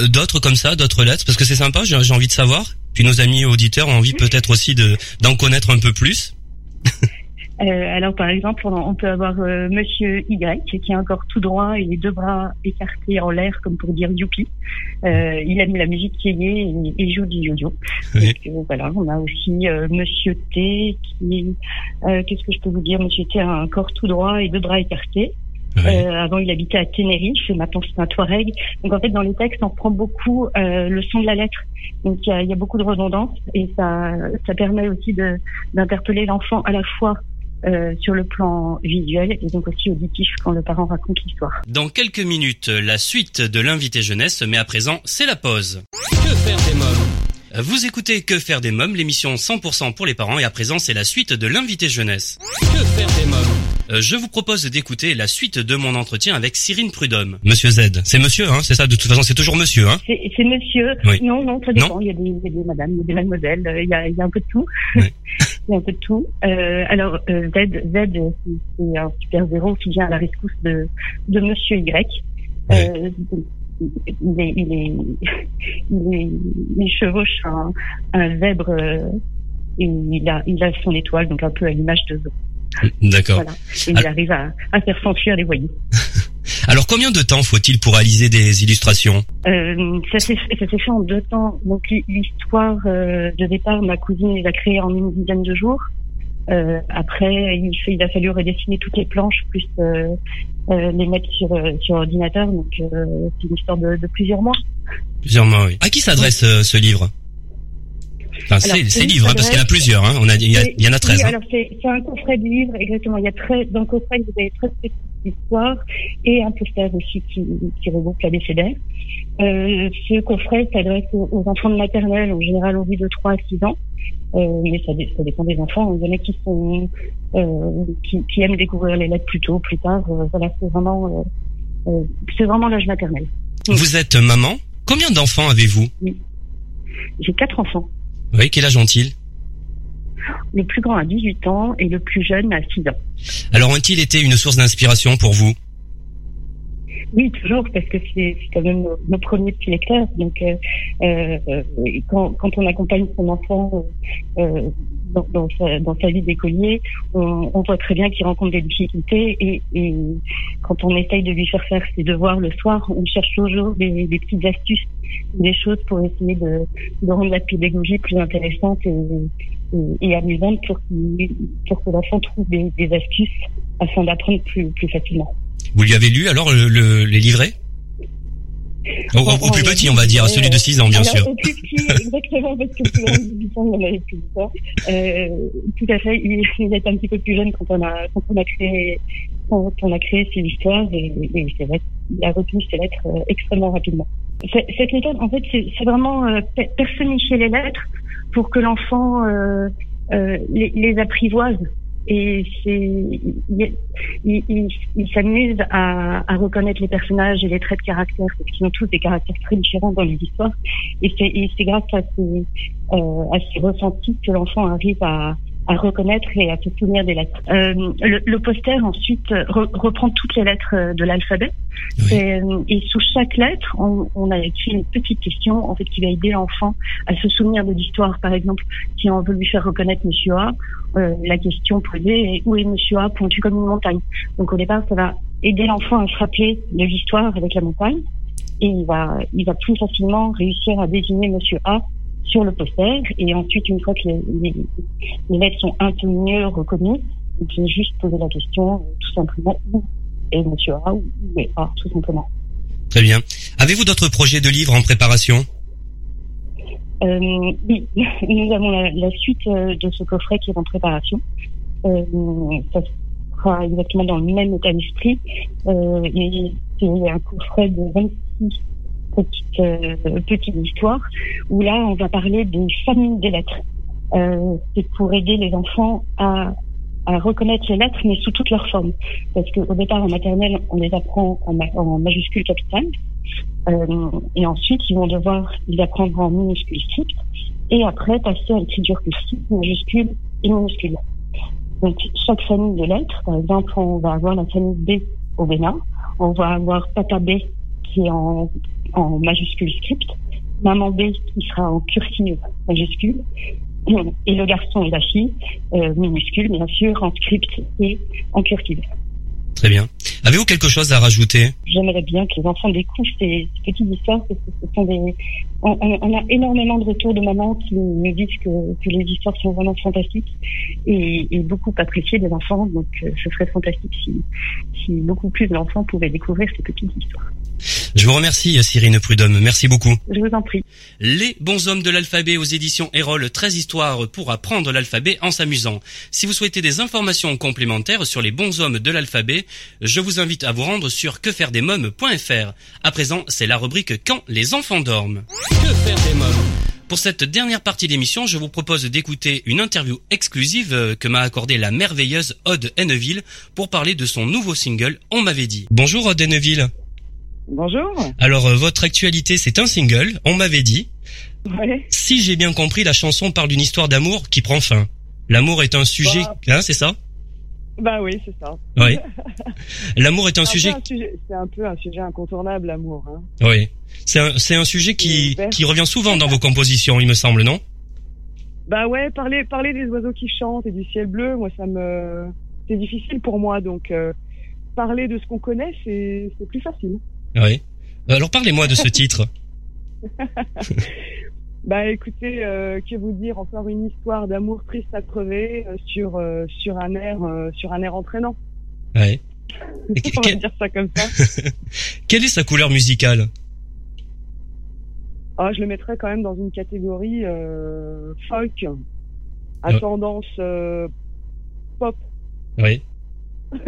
S2: d'autres comme ça, d'autres lettres, parce que c'est sympa. J'ai envie de savoir. Puis nos amis auditeurs ont envie peut-être aussi de d'en connaître un peu plus. [laughs]
S12: Euh, alors par exemple, on, peut avoir euh, Monsieur Y qui est encore tout droit et les deux bras écartés en l'air comme pour dire youpi. Euh, il aime la musique qui et, et joue du yo-yo. voilà, on a aussi Monsieur T qui, qu'est-ce que je peux vous dire, Monsieur T a un corps tout droit et deux bras écartés. Avant, il habitait à Tenerife, maintenant c'est un Touareg. Donc en fait, dans les textes, on prend beaucoup le son de la lettre. Donc il y a, y a, beaucoup de redondance et ça, ça permet aussi d'interpeller l'enfant à la fois euh, sur le plan visuel et donc aussi auditif quand le parent raconte l'histoire.
S2: Dans quelques minutes, la suite de l'invité jeunesse, mais à présent, c'est la pause. Que faire des mômes? Vous écoutez Que faire des mômes, l'émission 100% pour les parents, et à présent, c'est la suite de l'invité jeunesse. Que faire des mômes? euh, je vous propose d'écouter la suite de mon entretien avec Cyrine Prudhomme. Monsieur Z, c'est monsieur, hein, c'est ça De toute façon, c'est toujours monsieur, hein
S12: C'est monsieur. Non, non, ça dépend. il, y a des, il y a des madames, il y a des mademoiselles, euh, il y a, il y a un peu de tout. [laughs] il y a un peu de tout. Euh, alors, euh, Z, Z, c'est un super zéro qui vient à la rescousse de, de monsieur Y. Euh, il, est, il, est, [laughs] il, est, il chevauche un, un zèbre et il a, il a son étoile, donc un peu à l'image de Zo.
S2: D'accord.
S12: Voilà. Et il arrive à, à faire s'enfuir les voyous. [laughs]
S2: Alors combien de temps faut-il pour réaliser des illustrations
S12: euh, Ça s'est fait en deux temps. Donc l'histoire euh, de départ, ma cousine les a créée en une dizaine de jours. Euh, après, il, fait, il a fallu redessiner toutes les planches plus euh, les mettre sur, sur ordinateur. Donc c'est une histoire de, de, plusieurs mois.
S2: Plusieurs mois, oui. À qui s'adresse ce livre? Enfin, c'est livres, hein, parce qu'il y en a plusieurs. Hein. On a, il y, en a 13. Oui,
S12: hein. alors c'est un coffret de livres, exactement. Il y a très, dans le coffret, vous avez 13 petites histoires et un poster aussi qui, qui regroupe la BCD. Euh, ce coffret s'adresse aux, enfants de maternelle, en général en vie de 3 à 6 ans. Euh, mais ça, ça, dépend des enfants. Il y en a qui sont euh, qui, qui, aiment découvrir les lettres plus tôt, plus tard. Euh, voilà, c'est vraiment c'est vraiment l'âge maternel.
S2: Vous êtes maman. Combien d'enfants avez-vous?
S12: J'ai quatre enfants.
S2: Oui, quel âge ont-ils
S12: Le plus grand a 18 ans et le plus jeune a 6 ans.
S2: Alors ont-ils été une source d'inspiration pour vous
S12: Oui, toujours, parce que c'est quand même nos, nos, premiers petits lecteurs. Donc, euh, euh, quand, quand, on accompagne son enfant euh, dans, dans, sa, dans, sa, vie d'écolier, on, on, voit très bien qu'il rencontre des difficultés. Et, et, quand on essaye de lui faire faire ses devoirs le soir, on cherche toujours des, des petites astuces, des choses pour essayer de, de rendre la pédagogie plus intéressante et, et, et amusante pour, pour que l'enfant trouve des, des, astuces afin d'apprendre plus, plus facilement.
S2: Vous lui avez lu alors le, le, les livrets? Au, au, au, plus petit, on va dire, celui de 6 ans, bien
S12: alors,
S2: sûr.
S12: Au plus petit, [laughs] exactement, parce que plus de 10 ans, on avait plus. Euh, tout à fait, il, il était un petit peu plus jeune quand on a, quand on a créé, quand on a créé ces histoires, et, et c'est vrai, il a retenu ses lettres euh, extrêmement rapidement. Cette méthode, en fait, c'est vraiment euh, personnifier les lettres pour que l'enfant euh, euh, les, les apprivoise et il, il, il s'amuse à, à, reconnaître les personnages et les traits de caractère parce qu'ils ont tous des caractères très différents dans les histoires. Et c'est grâce à ces euh, à ces ressentis que l'enfant arrive à à reconnaître et à se souvenir des lettres. Euh, le, le, poster ensuite re, reprend toutes les lettres de l'alphabet oui. et, et, sous chaque lettre, on, on, a écrit une petite question en fait qui va aider l'enfant à se souvenir de l'histoire. Par exemple, si on veut lui faire reconnaître Monsieur A, euh, la question posée est où est Monsieur A pointu comme une montagne? Donc au départ, ça va aider l'enfant à se rappeler de l'histoire avec la montagne et il va il va plus facilement réussir à désigner Monsieur A sur le poster. Et ensuite, une fois que les, les, les lettres sont un peu mieux reconnues, on peut juste poser la question tout simplement où est Monsieur A ou où est A, tout simplement.
S2: Très bien. Avez-vous d'autres projets de livres en préparation?
S12: Euh, Oui, [laughs] nous avons la, la, suite de ce coffret qui est en préparation. Euh, ça sera exactement dans le même état d'esprit. Euh, et c'est un coffret de 26 petite, euh, petite histoire où là on va parler des familles des lettres. Euh, c'est pour aider les enfants à, reconnaître les lettres mais sous toutes leurs formes. Parce qu'au départ en maternelle on les apprend en, ma en majuscule capitale euh, et ensuite ils vont devoir les apprendre en minuscule script et après passer à l'écriture cursive majuscule et minuscule. Donc chaque famille de lettres, par exemple on va avoir la famille B au Bénin, on va avoir Papa B qui est en en majuscule script, maman B qui sera en cursive majuscule, et le garçon et la fille, euh, minuscule bien sûr, en script et en cursive.
S2: Très bien. Avez-vous quelque chose à rajouter?
S12: J'aimerais bien que les enfants découvrent ces, ces petites histoires parce que ce sont des. On, on, a énormément de retours de mamans qui nous disent que, que les histoires sont vraiment fantastiques et, et beaucoup appréciées des enfants. Donc, euh, ce serait fantastique si, si beaucoup plus d'enfants pouvaient découvrir ces petites histoires.
S2: Je vous remercie, Cyrine Prudhomme. Merci beaucoup.
S12: Je vous en prie.
S2: Les bons hommes de l'alphabet aux éditions Erol, 13 histoires pour apprendre l'alphabet en s'amusant. Si vous souhaitez des informations complémentaires sur les bons hommes de l'alphabet, je vous invite à vous rendre sur quefairedesmoms.fr. À présent, c'est la rubrique Quand les enfants dorment.
S3: Que faire des mômes
S2: pour cette dernière partie d'émission, je vous propose d'écouter une interview exclusive que m'a accordée la merveilleuse Aude Henneville pour parler de son nouveau single On m'avait dit. Bonjour Aude Henneville.
S13: Bonjour.
S2: Alors, euh, votre actualité, c'est un single, on m'avait dit.
S13: Ouais.
S2: Si j'ai bien compris, la chanson parle d'une histoire d'amour qui prend fin. L'amour est un sujet, bah, hein, c'est ça?
S13: Bah oui, c'est ça.
S2: Oui. [laughs] L'amour est un,
S13: un
S2: sujet...
S13: C'est un peu un sujet incontournable, l'amour. Hein.
S2: Oui. C'est un, c'est un sujet qui, qui revient souvent dans vos compositions, il me semble, non?
S13: Bah ouais, parler, parler des oiseaux qui chantent et du ciel bleu, moi, ça me... C'est difficile pour moi, donc... Euh, parler de ce qu'on connaît, c'est plus facile.
S2: Oui. Alors parlez-moi de ce [laughs] titre. [laughs]
S13: bah écoutez, euh, que vous dire encore une histoire d'amour triste à crever euh, sur euh, sur un air sur un air entraînant.
S2: Ouais.
S13: On va dire ça comme ça. [laughs]
S2: Quelle est sa couleur musicale?
S13: Ah, je le mettrais quand même dans une catégorie folk à tendance pop.
S2: Oui. [laughs]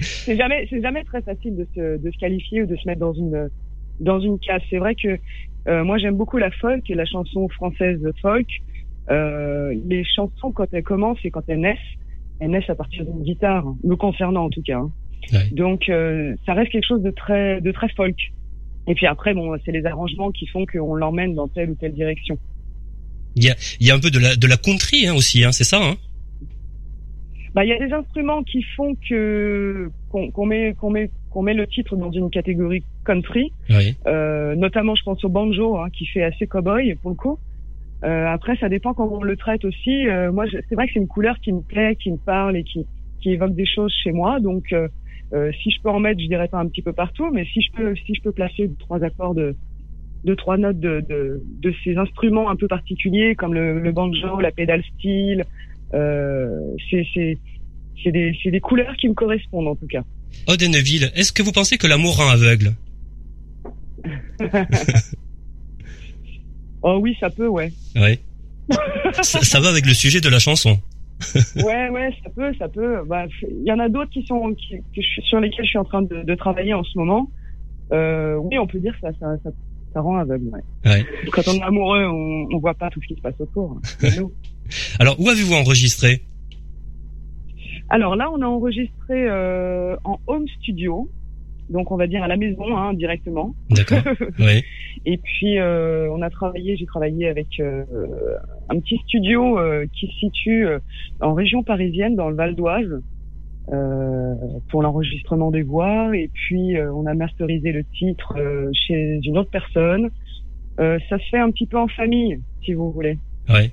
S13: c'est jamais c'est jamais très facile de se de se qualifier ou de se mettre dans une dans une case. C'est vrai que euh, moi j'aime beaucoup la folk et la chanson française folk. Euh, les chansons quand elles commencent et quand elles naissent, elles naissent à partir d'une guitare, me concernant en tout cas. Hein.
S2: Ouais.
S13: Donc euh, ça reste quelque chose de très de très folk. Et puis après bon c'est les arrangements qui font qu'on l'emmène dans telle ou telle direction.
S2: Il y a il y a un peu de la de la country hein, aussi hein, c'est ça hein?
S13: Bah, il y a des instruments qui font que qu'on met qu'on met qu'on met le titre dans une catégorie country.
S2: Oui.
S13: Euh, notamment, je pense au banjo, hein, qui fait assez cowboy pour le coup. Euh, après, ça dépend comment on le traite aussi. Euh, moi, c'est vrai que c'est une couleur qui me plaît, qui me parle et qui, qui évoque des choses chez moi. Donc, si je peux en mettre, je dirais pas un petit peu partout, mais si je peux, si je peux placer trois accords de, deux trois notes de, de, de ces instruments un peu particuliers comme le, le banjo, la pédale steel, euh, c'est c'est des c'est des couleurs qui me correspondent en tout cas.
S2: Odeneville, est-ce que vous pensez que l'amour rend aveugle [laughs]
S13: oh oui, ça peut, ouais.
S2: Ouais. ça, ça va avec le sujet de la chanson. [laughs]
S13: ouais, ouais, ça peut, ça peut. Bah, il y en a d'autres qui sont qui, sur lesquels je suis en train de, de travailler en ce moment. Euh, oui, on peut dire que ça, ça, ça, ça rend aveugle. Ouais.
S2: Ouais.
S13: Quand on est amoureux, on, on voit pas tout ce qui se passe autour. [laughs]
S2: Alors, où avez-vous enregistré?
S13: Alors là, on a enregistré euh, en home studio, donc on va dire à la maison hein, directement.
S2: D'accord. [laughs] Oui.
S13: Et puis euh, on a travaillé, j'ai travaillé avec euh, un petit studio qui se situe en région parisienne, dans le Val d'Oise, pour l'enregistrement des voix. Et puis on a masterisé le titre chez une autre personne. Ça se fait un petit peu en famille, si vous voulez.
S2: Ouais.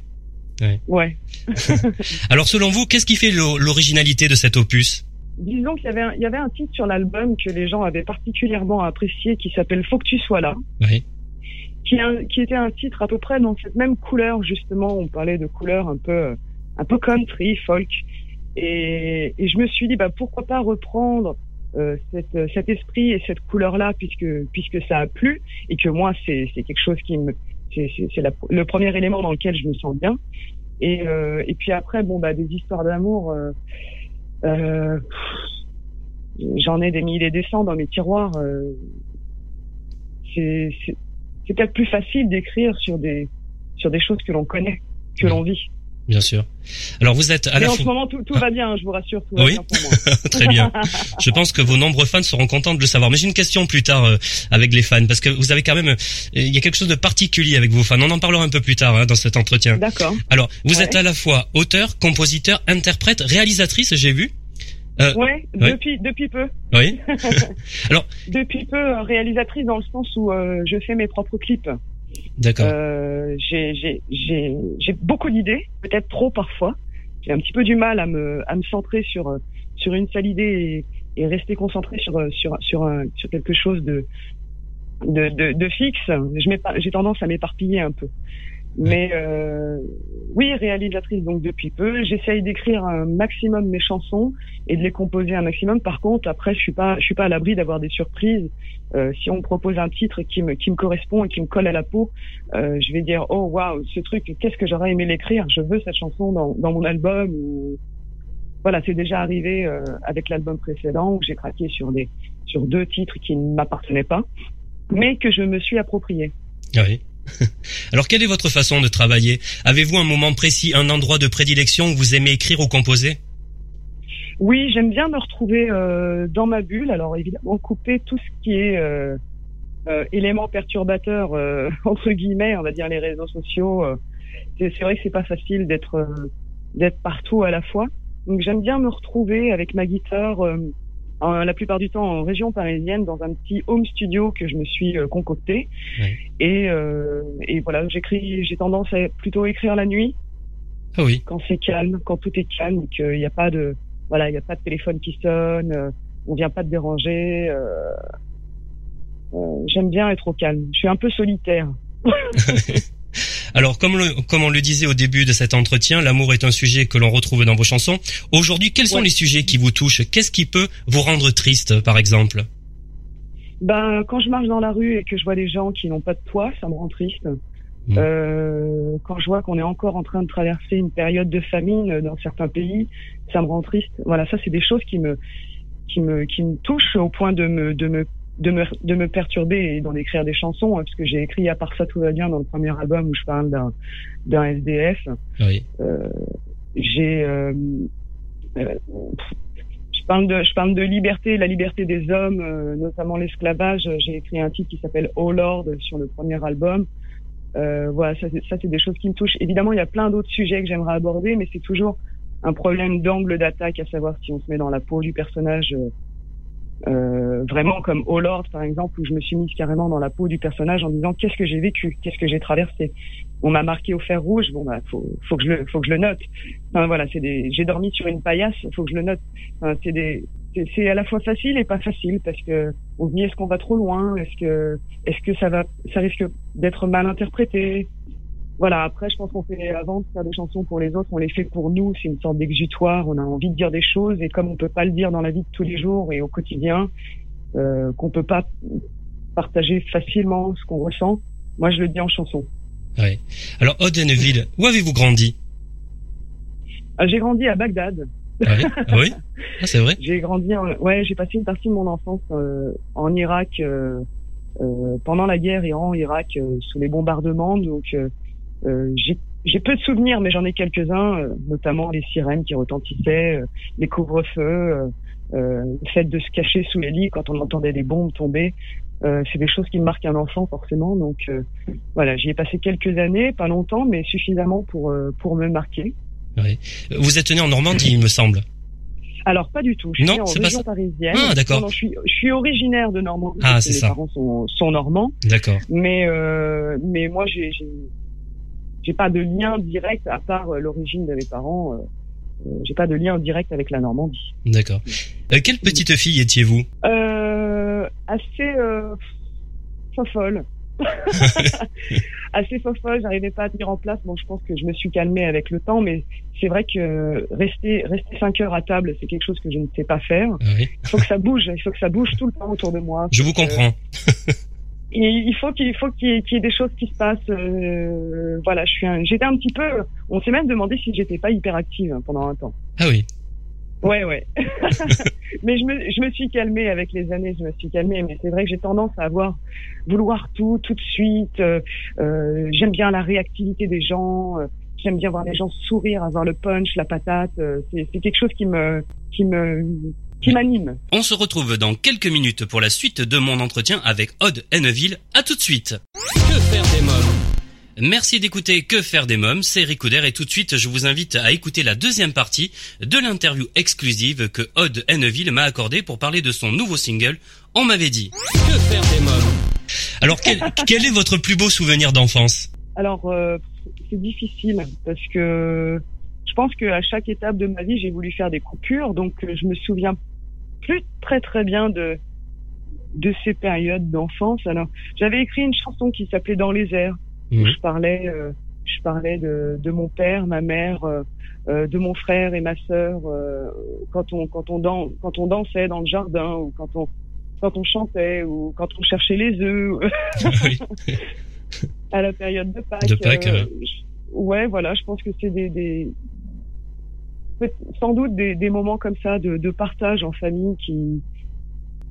S2: Ouais.
S13: Ouais. [laughs] [laughs]
S2: Alors, selon vous, qu'est-ce qui fait l'o- l'originalité de cet opus?
S13: Disons qu'il y avait un, il y avait un titre sur l'album que les gens avaient particulièrement apprécié qui s'appelle Faut que tu sois là.
S2: Oui.
S13: Qui, est un- qui était un titre à peu près dans cette même couleur justement. On parlait de couleurs un peu un peu country, folk. Et, et je me suis dit bah pourquoi pas reprendre euh, cette, cet esprit et cette couleur là puisque puisque ça a plu et que moi c'est c'est quelque chose qui me c'est le premier élément dans lequel je me sens bien. Et euh, et puis après bon bah des histoires d'amour. euh, euh, J'en ai des milliers et des cents dans mes tiroirs. c'est peut-être plus facile d'écrire sur des sur des choses que l'on connaît, que l'on vit.
S2: Bien sûr. Alors, vous êtes à
S13: Mais
S2: la
S13: en ce moment, tout, tout va bien, je vous rassure, tout va
S2: Oui.
S13: bien pour moi. [laughs]
S2: Très bien. [laughs] Je pense que vos nombreux fans seront contents de le savoir. Mais j'ai une question plus tard euh, avec les fans, parce que vous avez quand même, euh, il y a quelque chose de particulier avec vos fans. On en parlera un peu plus tard hein, dans cet entretien.
S13: D'accord.
S2: Alors, vous
S13: Ouais.
S2: êtes à la fois auteur, compositeur, interprète, réalisatrice, j'ai vu. Euh,
S13: Ouais,
S2: ouais.
S13: depuis depuis peu.
S2: Oui. [laughs] Alors,
S13: Depuis peu euh, réalisatrice dans le sens où euh, je fais mes propres clips.
S2: D'accord.
S13: Euh, j'ai j'ai j'ai beaucoup d'idées, peut-être trop parfois. J'ai un petit peu du mal à me à me centrer sur sur une seule idée et, et rester concentré sur sur sur un, sur quelque chose de de de, de fixe. J'ai tendance à m'éparpiller un peu. Mais euh, oui, réalisatrice donc depuis peu. J'essaye d'écrire un maximum mes chansons et de les composer un maximum. Par contre, après, je suis pas, je suis pas à l'abri d'avoir des surprises. Euh, si on me propose un titre qui me, qui me correspond et qui me colle à la peau, euh, je vais dire oh waouh, ce truc, qu'est-ce que j'aurais aimé l'écrire? Je veux cette chanson dans, dans mon album. Voilà, c'est déjà arrivé euh, avec l'album précédent où j'ai craqué sur des, sur deux titres qui ne m'appartenaient pas, mais que je me suis approprié.
S2: Oui. [laughs] Alors, quelle est votre façon de travailler? Avez-vous un moment précis, un endroit de prédilection où vous aimez écrire ou composer?
S13: Oui, j'aime bien me retrouver euh, dans ma bulle. Alors évidemment, couper tout ce qui est euh, euh, élément perturbateur [laughs] entre guillemets, on va dire les réseaux sociaux. c'est vrai que c'est pas facile d'être d'être partout à la fois. Donc j'aime bien me retrouver avec ma guitare, en- la plupart du temps en région parisienne, dans un petit home studio que je me suis euh, concocté. Et, euh, et voilà, j'écris. J'ai tendance à plutôt écrire la nuit
S2: Ah oui.
S13: quand c'est calme, quand tout est calme, qu'il n'y a pas de, voilà, il n'y a pas de téléphone qui sonne, euh, on vient pas te déranger. euh, J'aime bien être au calme. Je suis un peu solitaire. [laughs]
S2: Alors, comme, le- comme on le disait au début de cet entretien, l'amour est un sujet que l'on retrouve dans vos chansons. Aujourd'hui, quels sont
S13: Ouais.
S2: les sujets qui vous touchent? Qu'est-ce qui peut vous rendre triste, par exemple?
S13: Ben, quand je marche dans la rue et que je vois des gens qui n'ont pas de toit, ça me rend triste.
S2: Mm.
S13: Euh, quand je vois qu'on est encore en train de traverser une période de famine dans certains pays, ça me rend triste. Voilà, ça c'est des choses qui me qui me qui me touchent au point de me de me de me de me perturber et d'en écrire des chansons hein, parce que j'ai écrit à part ça tout va bien dans le premier album où je parle d'un d'un SDF.
S2: Oui.
S13: Euh, j'ai euh, euh, je parle de je parle de liberté, la liberté des hommes, notamment l'esclavage. J'ai écrit un titre qui s'appelle Oh Lord sur le premier album. Voilà, ça c'est des choses qui me touchent. Évidemment, il y a plein d'autres sujets que j'aimerais aborder, mais c'est toujours un problème d'angle d'attaque, à savoir si on se met dans la peau du personnage euh, vraiment comme Oh Lord par exemple où je me suis mise carrément dans la peau du personnage en disant qu'est-ce que j'ai vécu, qu'est-ce que j'ai traversé? On m'a marqué au fer rouge, bon bah faut, faut que je le faut que je le note. Enfin, voilà, c'est des j'ai dormi sur une paillasse, faut que je le note. Enfin, c'est des c'est à la fois facile et pas facile parce que on se dit est-ce qu'on va trop loin, est-ce que est-ce que ça va ça risque d'être mal interprété? Voilà, après je pense qu'on fait avant de faire des chansons pour les autres, on les fait pour nous, c'est une sorte d'exutoire, on a envie de dire des choses et comme on peut pas le dire dans la vie de tous les jours et au quotidien, euh, qu'on peut pas partager facilement ce qu'on ressent, moi je le dis en chanson.
S2: Ouais. Alors, Aude Henneville, où avez-vous grandi?
S13: Euh, J'ai grandi à Bagdad.
S2: Ah oui, Ah oui? Ah, c'est vrai? [laughs]
S13: J'ai grandi, en... ouais, j'ai passé une partie de mon enfance euh, en Irak euh, euh, pendant la guerre Iran-Irak euh, sous les bombardements. Donc euh, j'ai j'ai peu de souvenirs, mais j'en ai quelques-uns, euh, notamment les sirènes qui retentissaient, euh, les couvre-feux, euh, euh, le fait de se cacher sous les lits quand on entendait des bombes tomber. Euh, c'est des choses qui marquent un enfant forcément. Donc euh, voilà, j'y ai passé quelques années, pas longtemps, mais suffisamment pour euh, pour me marquer.
S2: Oui. Vous êtes né en Normandie, il me semble.
S13: Alors pas du tout. Je suis
S2: Non,
S13: en région parisienne.
S2: Ah, d'accord.
S13: Non, non, je suis, je suis originaire de Normandie.
S2: Ah, c'est
S13: mes
S2: ça.
S13: parents sont, sont normands,
S2: D'accord.
S13: mais euh, mais moi j'ai j'ai pas de lien direct à part euh, l'origine de mes parents. euh, euh, j'ai pas de lien direct avec la Normandie.
S2: D'accord. Quelle petite fille étiez-vous?
S13: Assez fofolle. [laughs] assez fofolle, j'arrivais pas à tenir en place. Bon, je pense que je me suis calmée avec le temps, mais c'est vrai que rester rester cinq heures à table, c'est quelque chose que je ne sais pas faire.
S2: Ah oui.
S13: Il faut que ça bouge, il faut que ça bouge tout le temps autour de moi.
S2: Je vous comprends.
S13: Il faut qu'il faut qu'il y, ait- qu'il y ait des choses qui se passent. euh, voilà, je suis, j'étais un petit peu. On s'est même demandé si j'étais pas hyperactive pendant un temps.
S2: Ah oui.
S13: Ouais, ouais. [laughs] mais je me, je me suis calmée avec les années. Je me suis calmée, mais c'est vrai que j'ai tendance à avoir vouloir tout, tout de suite. euh, euh, j'aime bien la réactivité des gens. euh, j'aime bien voir les gens sourire, avoir le punch, la patate. euh, c'est, c'est quelque chose qui me, qui me, qui m'anime.
S2: On se retrouve dans quelques minutes pour la suite de mon entretien avec Aude Henneville. À tout de suite.
S3: Que faire des mômes?
S2: Merci d'écouter Que faire des mômes, c'est Ricouder et tout de suite je vous invite à écouter la deuxième partie de l'interview exclusive que Aude Henneville m'a accordée pour parler de son nouveau single On m'avait dit.
S3: Que faire des mômes?
S2: Alors quel, quel est votre plus beau souvenir d'enfance?
S13: Alors, euh, c'est difficile parce que je pense qu'à chaque étape de ma vie, j'ai voulu faire des coupures, donc je me souviens plus très très bien de de ces périodes d'enfance. Alors, j'avais écrit une chanson qui s'appelait Dans les airs. où
S2: Mhm.
S13: Je parlais, euh, je parlais de, de mon père, ma mère, euh, euh, de mon frère et ma sœur euh, quand on quand on quand on dansait dans le jardin ou quand on quand on chantait ou quand on cherchait les œufs. [laughs] À la période de Pâques.
S2: De Pâques,
S13: euh,
S2: ouais.
S13: voilà, je pense que c'est des, sans doute des, des moments comme ça de, de partage en famille qui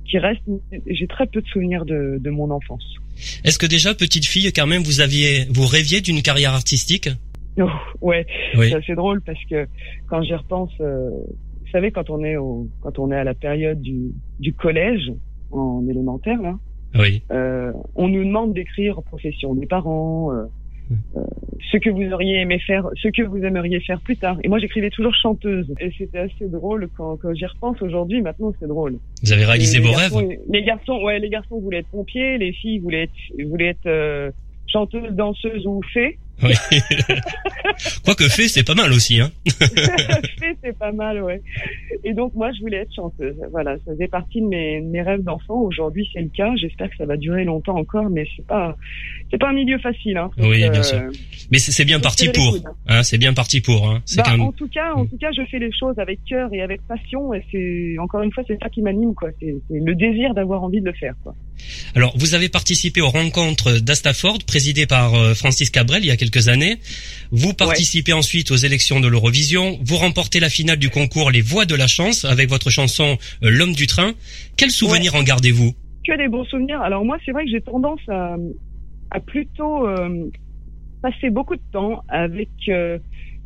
S13: qui restent. J'ai très peu de souvenirs de, de mon enfance.
S2: Est-ce que déjà petite fille quand même vous aviez vous rêviez d'une carrière artistique?
S13: Oh, ouais,
S2: Oui.
S13: c'est assez drôle parce que quand j'y repense, euh, vous savez, quand on est au, quand on est à la période du, du collège en élémentaire là,
S2: Oui.
S13: Euh, on nous demande d'écrire profession des parents, euh, euh, ce que vous auriez aimé faire, ce que vous aimeriez faire plus tard. Et moi, j'écrivais toujours chanteuse. Et c'était assez drôle quand, quand j'y repense aujourd'hui. Maintenant, c'est drôle.
S2: Vous avez réalisé
S13: les
S2: vos rêves
S13: Les garçons, ouais, les garçons voulaient être pompiers, les filles voulaient être, voulaient être euh, chanteuses, danseuses ou fées.
S2: Oui. [laughs] Quoique fait, c'est pas mal aussi, hein. [laughs]
S13: fées, c'est pas mal, ouais. Et donc moi, je voulais être chanteuse. Voilà, ça faisait partie de mes, mes rêves d'enfant. Aujourd'hui, c'est le cas. J'espère que ça va durer longtemps encore, mais c'est pas, c'est pas un milieu facile. Hein.
S2: Oui, bien
S13: euh,
S2: sûr. Mais c'est c'est bien parti pour. Hein, c'est bien parti pour. Hein.
S13: Bah, En tout cas, en tout cas, je fais les choses avec cœur et avec passion, et c'est encore une fois, c'est ça qui m'anime, quoi. C'est le désir d'avoir envie de le faire, quoi.
S2: Alors, vous avez participé aux rencontres d'Astaford, présidées par euh, Francis Cabrel il y a quelques années. Vous participez ensuite aux élections de l'Eurovision. Vous remportez la finale du concours Les Voix de la Chance avec votre chanson euh, L'homme du train. Quel souvenir en gardez-vous?
S13: Que des bons souvenirs. Alors moi, c'est vrai que j'ai tendance à, à plutôt euh, passer beaucoup de temps avec euh,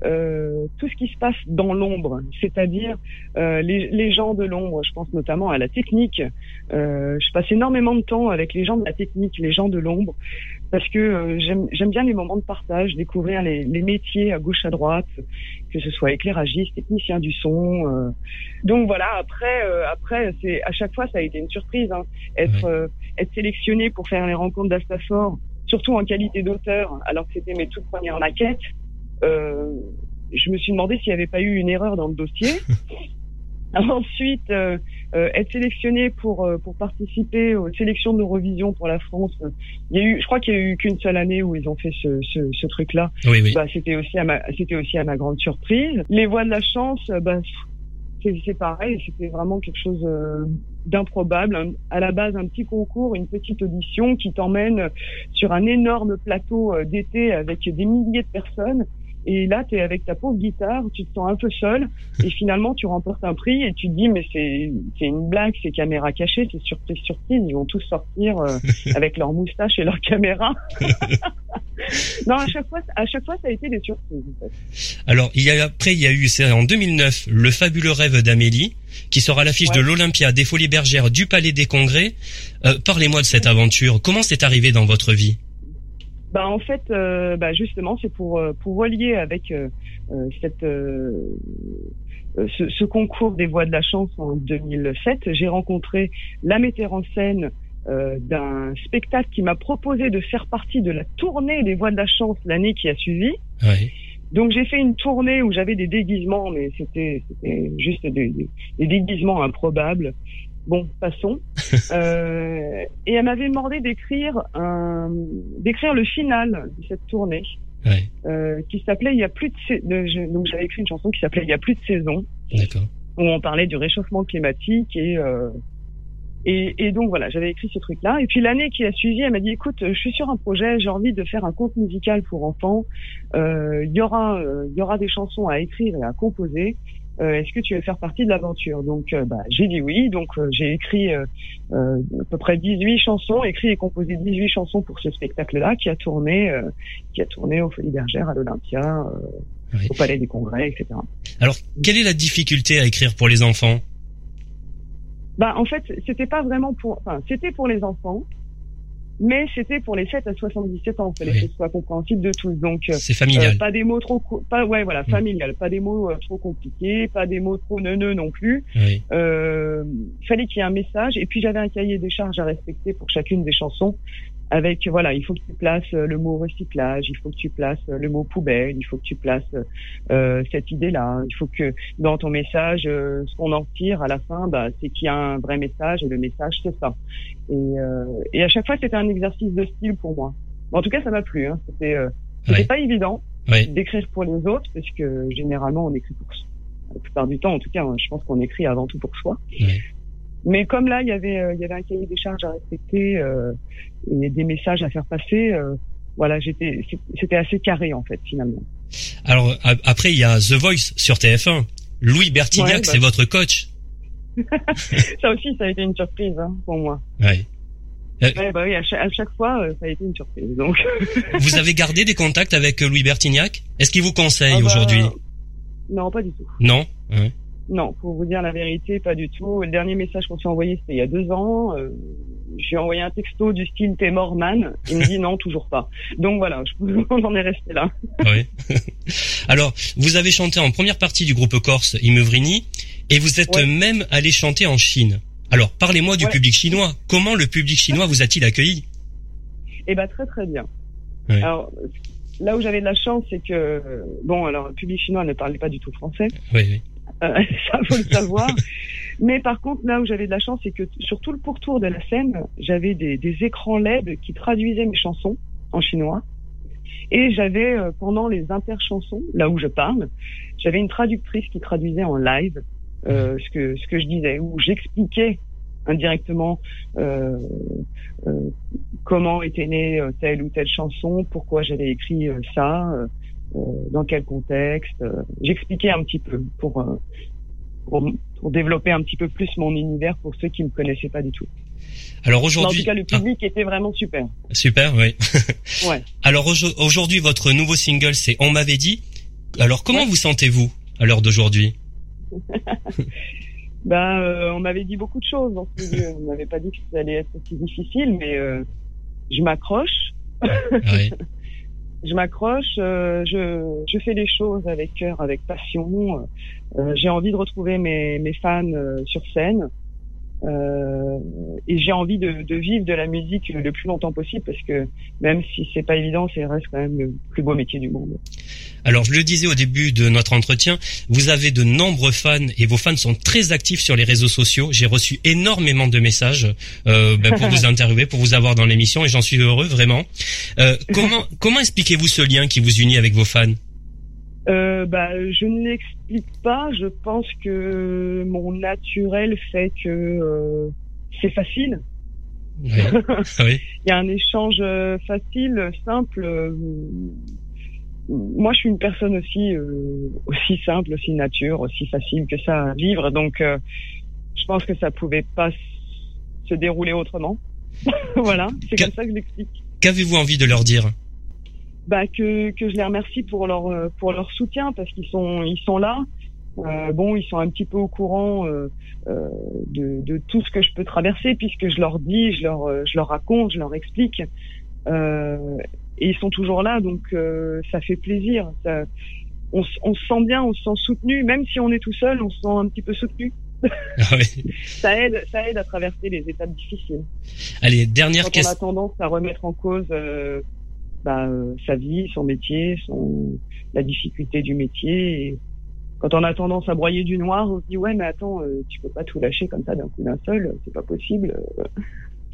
S13: euh, tout ce qui se passe dans l'ombre, c'est-à-dire euh, les, les, gens de l'ombre. Je pense notamment à la technique. Euh, je passe énormément de temps avec les gens de la technique, les gens de l'ombre, parce que euh, j'aime bien les moments de partage, découvrir les, les, métiers à gauche à droite, que ce soit éclairagiste, technicien du son. Euh. Donc voilà. Après, après, c'est à chaque fois ça a été une surprise. Hein, être être sélectionné pour faire les rencontres d'Astafor, surtout en qualité d'auteur, alors que c'était mes toutes premières maquettes. Euh, je me suis demandé s'il n'y avait pas eu une erreur dans le dossier. [laughs] Ensuite, euh, euh, être sélectionné pour euh, pour participer aux sélections d'Eurovision pour la France. Il y a eu, je crois qu'il y a eu qu'une seule année où ils ont fait ce, ce, ce truc-là.
S2: Oui, oui.
S13: Bah, c'était aussi à ma c'était aussi à ma grande surprise. Les voix de la chance, bah, c'est pareil. C'était vraiment quelque chose d'improbable. À la base, un petit concours, une petite audition qui t'emmène sur un énorme plateau d'été avec des milliers de personnes et là, tu es avec ta pauvre guitare, tu te sens un peu seul, et finalement, tu remportes un prix, et tu te dis, mais c'est une blague, c'est caméra cachée, c'est surprise, surprise, ils vont tous sortir euh, avec leurs moustaches et leurs caméras. [laughs] non, à chaque fois, à chaque fois, ça a été des surprises. En fait.
S2: Alors, il y a après, il y a eu, c'est en 2009, le fabuleux rêve d'Amélie, qui sera à l'affiche de l'Olympia, des Folies Bergères, du Palais des Congrès. Euh, Parlez-moi de cette aventure. Comment c'est arrivé dans votre vie?
S13: Bah en fait, euh, bah justement, c'est pour euh, pour relier avec euh, cette ce, ce, concours des voix de la chance en 2007. J'ai rencontré la metteur en scène d'un spectacle qui m'a proposé de faire partie de la tournée des voix de la chance l'année qui a suivi.
S2: Ouais.
S13: Donc j'ai fait une tournée où j'avais des déguisements, mais c'était juste des, des, déguisements improbables. Bon, passons. [laughs] euh, et elle m'avait demandé d'écrire un, d'écrire le final de cette tournée,
S2: ouais.
S13: euh, qui s'appelait Il y a plus de, donc j'avais écrit une chanson qui s'appelait Il y a plus de saison, où on parlait du réchauffement climatique et euh, et, et, donc voilà, j'avais écrit ce truc-là. Et puis l'année qui a suivi, elle m'a dit "Écoute, je suis sur un projet, j'ai envie de faire un conte musical pour enfants. Il y aura, il y aura des chansons à écrire et à composer. Euh, est-ce que tu veux faire partie de l'aventure? Donc, euh, bah, j'ai dit oui. Donc, euh, j'ai écrit à peu près 18 chansons, écrit et composé 18 chansons pour ce spectacle-là, qui a tourné, qui a tourné au Folies Bergères, à l'Olympia, oui. au Palais des Congrès, etc.
S2: Alors, quelle est la difficulté à écrire pour les enfants?
S13: Bah, en fait, c'était pas vraiment pour, enfin, c'était pour les enfants mais c'était pour les 7 à 77 ans. Il fallait oui. que ce soit compréhensible de tous. Donc,
S2: c'est familial.
S13: Euh, pas des mots trop, pas ouais, voilà, mmh. familial. Pas des mots euh, trop compliqués, pas des mots trop neuneux non plus.
S2: Oui.
S13: Euh, il fallait qu'il y ait un message. Et puis j'avais un cahier des charges à respecter pour chacune des chansons. Avec voilà, il faut que tu places euh, le mot recyclage, il faut que tu places euh, le mot poubelle, il faut que tu places euh, cette idée-là. Il faut que dans ton message, euh, ce qu'on en tire à la fin, bah, c'est qu'il y a un vrai message et le message c'est ça. Et, euh, et, à chaque fois, c'était un exercice de style pour moi. En tout cas, ça m'a plu. Hein. C'était euh,
S2: oui.
S13: pas évident d'écrire pour les autres, parce que généralement, on écrit pour soi. La plupart du temps, en tout cas, je pense qu'on écrit avant tout pour soi. Mais comme là, il y avait, euh, il y avait un cahier des charges à respecter euh, et des messages à faire passer. Euh, voilà, j'étais, c'était assez carré en fait finalement.
S2: Alors après, il y a The Voice sur TF1. Louis Bertignac,
S13: ouais, bah...
S2: c'est votre coach. [laughs]
S13: ça aussi, ça a été une surprise hein, pour moi.
S2: Ouais.
S13: Euh... Ouais, bah oui, à chaque, à chaque, fois, ça a été une surprise. Donc. [laughs]
S2: vous avez gardé des contacts avec Louis Bertignac? Est-ce qu'il vous conseille
S13: ah bah...
S2: aujourd'hui?
S13: Non, pas du tout.
S2: Non? Ouais.
S13: Non, pour vous dire la vérité, pas du tout. Le dernier message qu'on s'est envoyé, c'était il y a deux ans. Euh, J'ai envoyé un texto du style T'es mort, man. Il me dit non, toujours pas. Donc voilà, je, [laughs] on en est resté là.
S2: Oui. [laughs] Alors, vous avez chanté en première partie du groupe corse Imevrini et vous êtes
S13: Ouais.
S2: même allé chanter en Chine. Alors, parlez-moi du
S13: Ouais.
S2: public chinois. Comment le public chinois vous a-t-il accueilli?
S13: Eh ben très très bien.
S2: Ouais.
S13: Alors là où j'avais de la chance, c'est que bon, alors le public chinois ne parlait pas du tout français.
S2: Oui, oui.
S13: Euh, [laughs] ça faut le savoir. Mais par contre, là où j'avais de la chance, c'est que sur tout le pourtour de la scène, j'avais des, des écrans LED qui traduisaient mes chansons en chinois. Et j'avais, euh, pendant les interchansons, là où je parle, j'avais une traductrice qui traduisait en live euh, ce que ce que je disais, où j'expliquais indirectement euh, euh, comment était née euh, telle ou telle chanson, pourquoi j'avais écrit euh, ça, dans quel contexte. euh, J'expliquais un petit peu pour, euh, pour pour développer un petit peu plus mon univers pour ceux qui me connaissaient pas du tout.
S2: Alors
S13: Mais En
S2: aujourd'hui,
S13: tout cas, le public était vraiment super.
S2: super, oui. [laughs]
S13: Ouais.
S2: Alors aujo- aujourd'hui, votre nouveau single, c'est On m'avait dit. Alors comment vous sentez-vous à l'heure d'aujourd'hui? [laughs]
S13: Ben, euh, on m'avait dit beaucoup de choses dans ce milieu. On m'avait pas dit que ça allait être aussi difficile, mais euh, je m'accroche.
S2: Oui. [laughs]
S13: je m'accroche. euh, je, je fais les choses avec cœur, avec passion. Euh, j'ai envie de retrouver mes, fans euh, sur scène. Euh, et j'ai envie de, de vivre de la musique le plus longtemps possible parce que même si c'est pas évident, c'est reste quand même le plus beau métier du monde.
S2: Alors je le disais au début de notre entretien, vous avez de nombreux fans et vos fans sont très actifs sur les réseaux sociaux. J'ai reçu énormément de messages euh, ben, pour vous [laughs] interviewer, pour vous avoir dans l'émission et j'en suis heureux vraiment. Euh, comment comment expliquez-vous ce lien qui vous unit avec vos fans?
S13: Euh, bah, je ne l'explique pas. Je pense que mon naturel fait que euh, c'est facile.
S2: Oui. oui. [laughs]
S13: Il y a un échange euh, facile, simple. moi, je suis une personne aussi euh, aussi simple, aussi nature, aussi facile que ça à vivre. Donc, je pense que ça pouvait pas se dérouler autrement. [laughs] voilà, c'est comme ça que je l'explique.
S2: Qu'avez-vous envie de leur dire?
S13: Bah, que, que je les remercie pour leur euh, pour leur soutien parce qu'ils sont ils sont là. Euh, bon, ils sont un petit peu au courant euh, euh, de, de tout ce que je peux traverser puisque je leur dis, je leur je leur raconte, je leur explique. Et ils sont toujours là, donc ça fait plaisir. Ça, on, se sent bien, on se sent soutenu, même si on est tout seul, on se sent un petit peu soutenu.
S2: Ah oui. [laughs]
S13: Ça aide, ça aide à traverser les étapes difficiles.
S2: Allez, dernière
S13: Quand on a
S2: question.
S13: tendance à remettre en cause bah, euh, sa vie, son métier, son la difficulté du métier. Et quand on a tendance à broyer du noir, on se dit ouais mais attends, euh, tu peux pas tout lâcher comme ça d'un coup d'un seul, c'est pas possible. [laughs]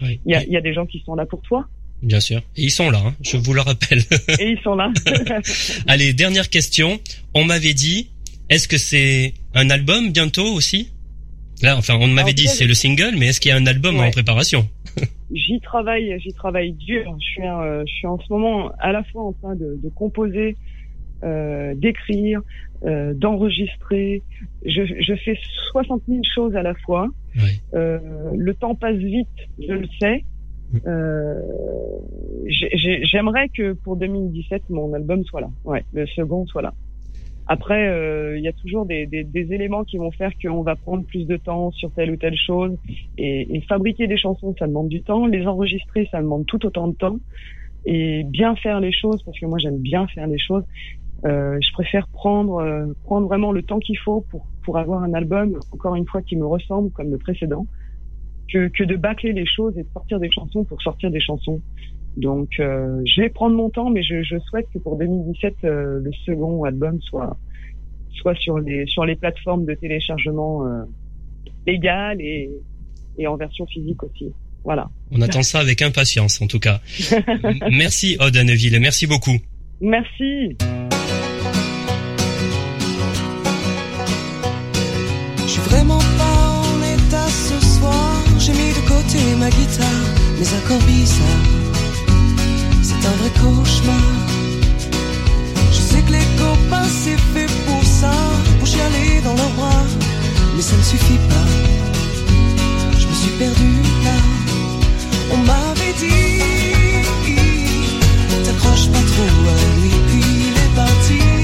S2: Oui.
S13: Il y, a, il y a des gens qui sont là pour toi
S2: Bien sûr. Et ils sont là, hein, je vous le rappelle. [laughs]
S13: et ils sont là. [laughs]
S2: Allez, dernière question. On m'avait dit, est-ce que c'est un album bientôt aussi? Là, enfin, on m'avait dit c'est le single, mais est-ce qu'il y a un album en préparation?
S13: J'y travaille, j'y travaille dur. Je suis, un- je suis en ce moment à la fois en train de, de composer, euh, d'écrire, euh, d'enregistrer. Je, je fais 60 000 choses à la fois.
S2: Oui.
S13: Euh, le temps passe vite, je le sais. Euh, j'ai- J'aimerais que pour 2017 mon album soit là, ouais, le second soit là. Après, euh, il y a toujours des, des, des éléments qui vont faire qu'on va prendre plus de temps sur telle ou telle chose. Et, et fabriquer des chansons, ça demande du temps. Les enregistrer, ça demande tout autant de temps. Et bien faire les choses, parce que moi j'aime bien faire les choses. Euh, je préfère prendre euh, prendre vraiment le temps qu'il faut pour pour avoir un album, encore une fois, qui me ressemble comme le précédent, que que de bâcler les choses et de sortir des chansons pour sortir des chansons. Donc, euh, je vais prendre mon temps, mais je, je souhaite que pour 2017, euh, le second album soit soit sur les sur les plateformes de téléchargement euh, légales et et en version physique aussi. Voilà.
S2: On attend ça avec impatience, en tout cas. [laughs] Merci, Aude Anneville. Merci beaucoup.
S13: Merci.
S14: Je suis vraiment pas en état ce soir. J'ai mis de côté ma guitare, mes accords bizarres. Un vrai cauchemar. Je sais que les copains c'est fait pour ça, pour chialer dans leurs bras. Mais ça ne suffit pas. Je me suis perdu là. On m'avait dit, t'accroches pas trop à lui, puis il est parti.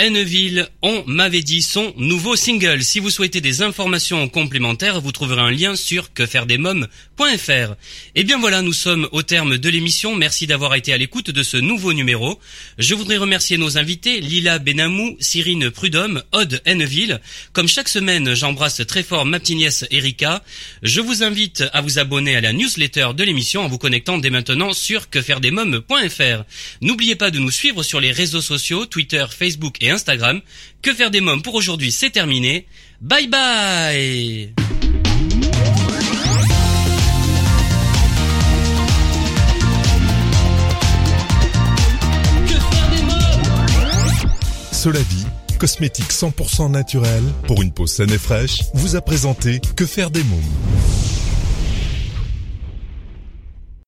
S2: Henneville, on m'avait dit son nouveau single. Si vous souhaitez des informations complémentaires, vous trouverez un lien sur quefairedesmoms.fr. Et bien voilà, nous sommes au terme de l'émission. Merci d'avoir été à l'écoute de ce nouveau numéro. Je voudrais remercier nos invités, Lila Benamou, Cyrine Prudhomme, Odd Henneville. Comme chaque semaine, j'embrasse très fort ma petite nièce Erika. Je vous invite à vous abonner à la newsletter de l'émission en vous connectant dès maintenant sur quefairedesmoms.fr. N'oubliez pas de nous suivre sur les réseaux sociaux, Twitter, Facebook et Instagram. Que faire des mômes pour aujourd'hui, c'est terminé. Bye bye
S1: Solavi, cosmétique 100% naturel pour une peau saine et fraîche, vous a présenté Que faire des mômes.